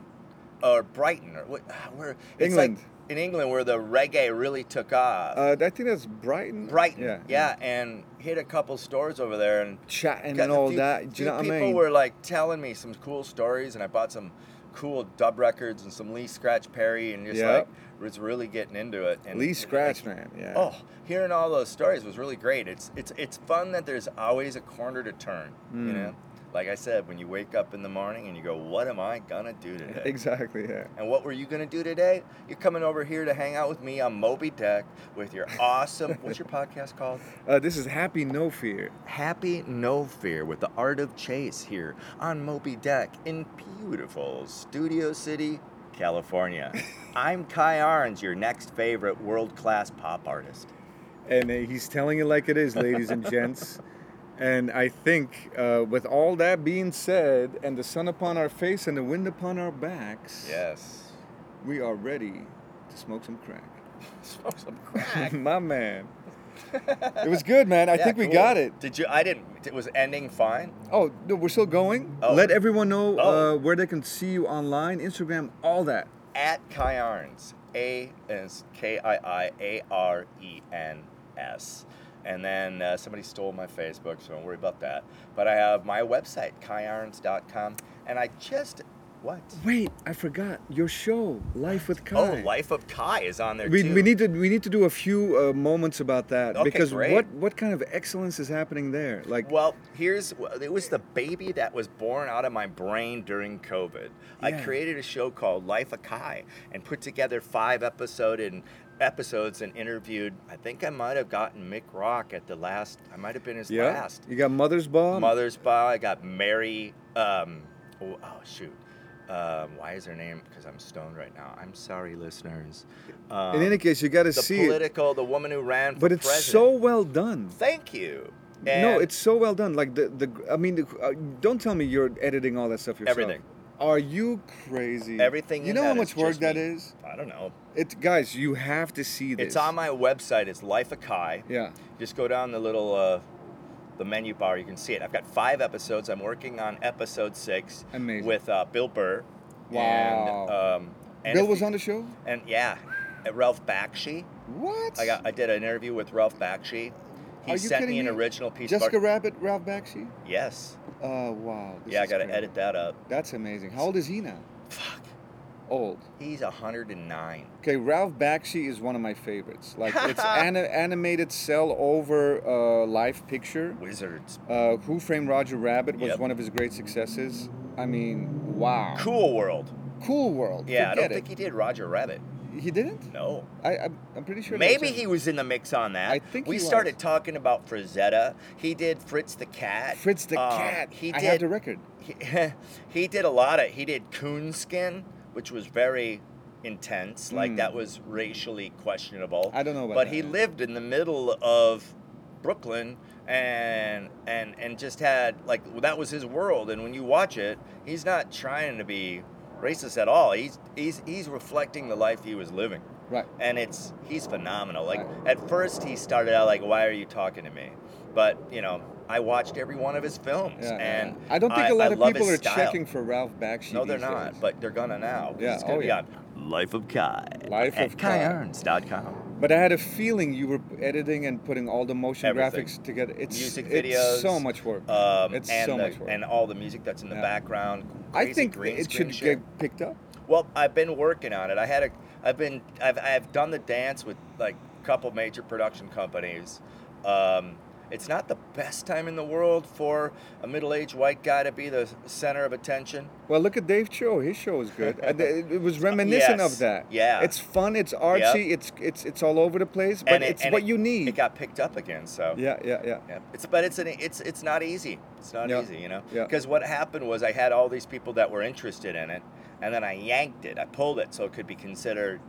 or Brighton or what where it's England. like in England where the reggae really took off. Uh, I think that's Brighton. Brighton, Yeah. yeah, and hit a couple stores over there and Chatting and all few- that. Do you know what I people were like telling me some cool stories, and I bought some cool dub records and some Lee Scratch Perry, and just Yep. like was really getting into it. And Lee Scratch, man. Yeah. Oh, hearing all those stories was really great. It's it's it's fun that there's always a corner to turn. You Mm. know, like I said, when you wake up in the morning and you go, "What am I gonna do today?" Exactly. Yeah. And what were you gonna do today? You're coming over here to hang out with me on Moby Deck with your awesome. what's your podcast called? Uh, this is Happy No Fear. Happy No Fear with the Art of Chase here on Moby Deck in beautiful Studio City, California. I'm Kii Arens, your next favorite world class pop artist. And uh, he's telling it like it is, ladies and gents. And I think, uh, with all that being said, and the sun upon our face and the wind upon our backs, Yes. we are ready to smoke some crack. Smoke some crack. My man. It was good, man. I Yeah, think we cool. got it. Did you? I didn't. It was ending fine. Oh, no, we're still going. Oh. Let everyone know Oh. uh, where they can see you online, Instagram, all that. At Kii Arens. A is K I I A R E N S. And then uh, somebody stole my Facebook, so don't worry about that. But I have my website, kiiarens.com. And I just. What? Wait, I forgot your show, Life with Kii. Oh, Life of Kii is on there we, too. we need to we need to do a few uh, moments about that Okay, because great. what what kind of excellence is happening there? Like Well, here's it was the baby that was born out of my brain during COVID. I created a show called Life of Kii and put together five episode and episodes and interviewed. I think I might have gotten Mick Rock at the last. I might have been his yeah, last. you got Mother's Ball. Mother's Ball. I got Mary. Um, oh, oh, shoot. Um, why is her name? Because I'm stoned right now. I'm sorry, listeners. Um, In any case, you got to see it. political, the woman who ran for But it's president. so well done. Thank you. no, it's so well done. Like the the I mean, the, uh, don't tell me you're editing all that stuff yourself. Everything. Are you crazy? Everything You know how much work that me. is. I don't know. It's guys, you have to see this. It's on my website. It's Life of Kii. Yeah. Just go down the little uh, the menu bar. You can see it. I've got five episodes. I'm working on episode six Amazing. with uh, Bill Burr. Wow. And, um, and Bill was on the show. And yeah, uh, Ralph Bakshi. What? I got. I did an interview with Ralph Bakshi. He Are you sent me an me? original piece. Jessica. Rabbit, Ralph Bakshi. Yes. Oh wow. this yeah, I got to edit that up. That's amazing. How old is he now? Fuck. Old. He's 109. Okay, Ralph Bakshi is one of my favorites. Like it's an animated cell over uh, live picture. Wizards. Uh, Who Framed Roger Rabbit was Yep. one of his great successes. I mean, wow. Cool world. Cool world. Yeah, I don't Forget think he did Roger Rabbit. he didn't. No. I, I'm, I'm pretty sure. Maybe was he was in the mix on that. I think we he started was. talking about Frazetta. He did Fritz the Cat. Fritz the Um, Cat. He did, I did. have the record. he, he did a lot of. He did Coonskin, which was very intense. Like Mm. that was racially questionable. I don't know but that. he lived in the middle of Brooklyn and and and just had like that was his world. And when you watch it, he's not trying to be racist at all. He's he's he's reflecting the life he was living. Right. And it's he's phenomenal. Like Right. at first he started out like, "Why are you talking to me?" But you know, I watched every one of his films, Yeah, and yeah. I don't think a a lot of people are style. checking for Ralph Bakshi. No, they're not, days. but they're gonna now. Yeah, it's gonna oh, be yeah. on Life of Kii. Life at of Kii. KiiArens.com. But I had a feeling you were editing and putting all the motion Everything. graphics together. It's Music videos, it's so much work. Um, It's and so the, much work. and all the music that's in the Yeah. background. I think it should shit. get picked up. Well, I've been working on it. I had a, I've been, I've, I've done the dance with like a couple major production companies. Um, it's not the best time in the world for a middle-aged white guy to be the center of attention. Well, look at Dave Choe. His show is good. It was reminiscent Yes. of that. Yeah. It's fun. It's artsy. It's it's it's all over the place. But it- it's what it- you need. It got picked up again, so yeah, yeah, yeah. Yeah, it's but it's an it's it's not easy. It's not Yeah, easy, you know. yeah. Because what happened was I had all these people that were interested in it, and then I yanked it. I pulled it so it could be considered,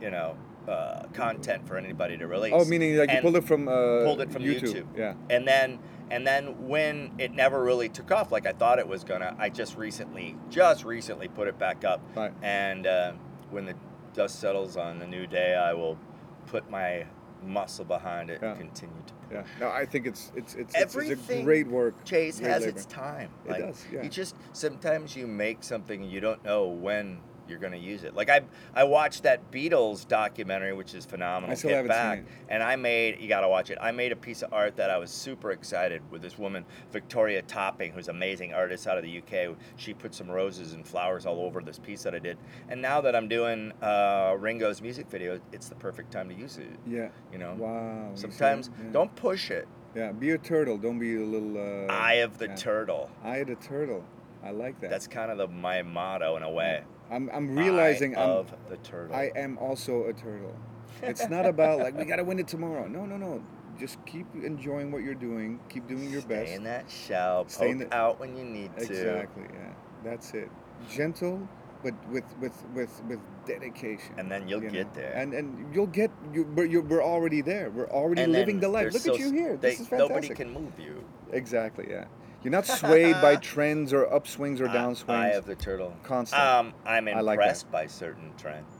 you know, uh, content for anybody to release. Oh, meaning like you pulled it from uh, pulled it from YouTube. Yeah. And then and then when it never really took off like I thought it was gonna, I just recently just recently put it back up. Right. And uh, when the dust settles on the new day, I will put my muscle behind it Yeah. and continue to Yeah. No, I think it's it's it's, it's, it's a Everything great work. Chase great has labor. its time. It does, yeah. You just sometimes you make something and you don't know when you're gonna use it. Like I I watched that Beatles documentary, which is phenomenal. I still haven't back, seen it. and I made you gotta watch it. I made a piece of art that I was super excited with this woman Victoria Topping, who's an amazing artist out of the UK. She put some roses and flowers all over this piece that I did. And now that I'm doing uh, Ringo's music video, it's the perfect time to use it. Yeah. You know. Wow. Sometimes? Yeah. don't push it. Yeah. Be a turtle. Don't be a little. Uh, Eye of the yeah. turtle. Eye of the turtle. I like that. That's kind of the, my motto in a way. I'm I'm realizing Eye I'm of the turtle. I am also a turtle. It's not about like we gotta win it tomorrow. No, no, no. Just keep enjoying what you're doing. Keep doing your Stay best. in that shell. Stay Poke the- out when you need to. Exactly. Yeah. That's it. Gentle, but with with with with dedication. And then you'll you get know? there. And and you'll get you. We're, you're, we're already there. We're already And living the life. Look at you here. They, this is fantastic. nobody can move you. Exactly. Yeah. You're not swayed by trends or upswings or downswings. Eye of the turtle. Constant. Um, I'm I like that. impressed by certain trends.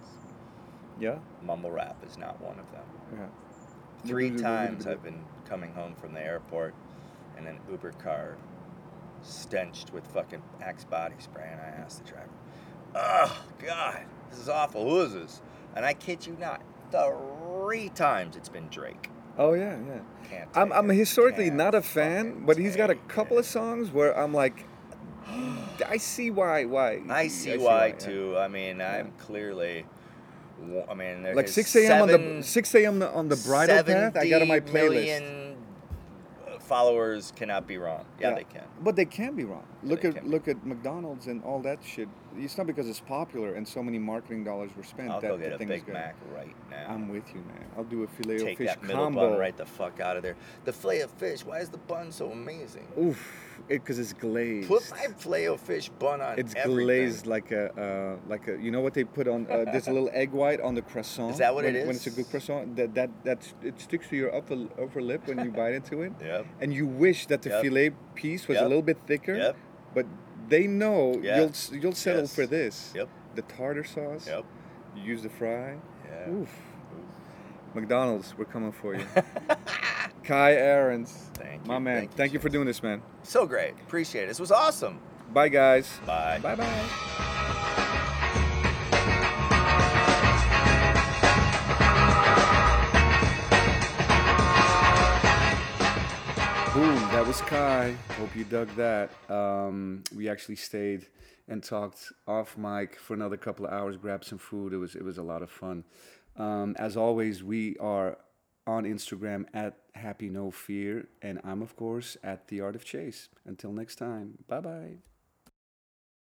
yeah. Mumble rap is not one of them. Yeah. Three times I've been coming home from the airport in an Uber car, stenched with fucking Axe body spray, and I asked the driver, "Oh God, this is awful. Who is this?" And I kid you not, three times it's been Drake. Oh yeah, yeah. Can't. I'm, I'm historically Can't not a fan, but he's got a couple it. of songs where I'm like, I see why. Why? I see why yeah. too. I mean, I'm clearly. I mean, Like 6 a.m. on the 6 a.m. on the bridal path. I got on my 70 playlist. Followers cannot be wrong. Yeah, they can. But they can be wrong. Look at look at McDonald's and all that shit. It's not because it's popular and so many marketing dollars were spent I'll that go get a Big. Mac right now. I'm with you, man. I'll do a filet Take of fish that middle combo. bun right the fuck out of there. The filet of fish. Why is the bun so amazing? Oof, because it's glazed. Put my filet of fish bun on It's everything. glazed like a uh, like a you know what they put on uh, there's a little egg white on the croissant. Is that what when, it When it's a good croissant, that that that's it sticks to your upper upper lip when you bite into it, Yep. and you wish that the Yep. filet piece was a little bit thicker. Yep. But they know you'll you'll settle Yes. for this. Yep. The tartar sauce. Yep. You use the fry. Yeah. Oof. McDonald's, we're coming for you. Kii Arens, Thank you. my man. thank you, Thank you for doing this, man. So great. Appreciate it. This was awesome. Bye, guys. Bye. Bye, bye. Boom, that was Kii. Hope you dug that. Um, we actually stayed and talked off mic for another couple of hours, grabbed some food. It was it was a lot of fun. Um, as always, we are on Instagram at Happy No Fear, and I'm of course at The Art of Chase. Until next time, bye bye.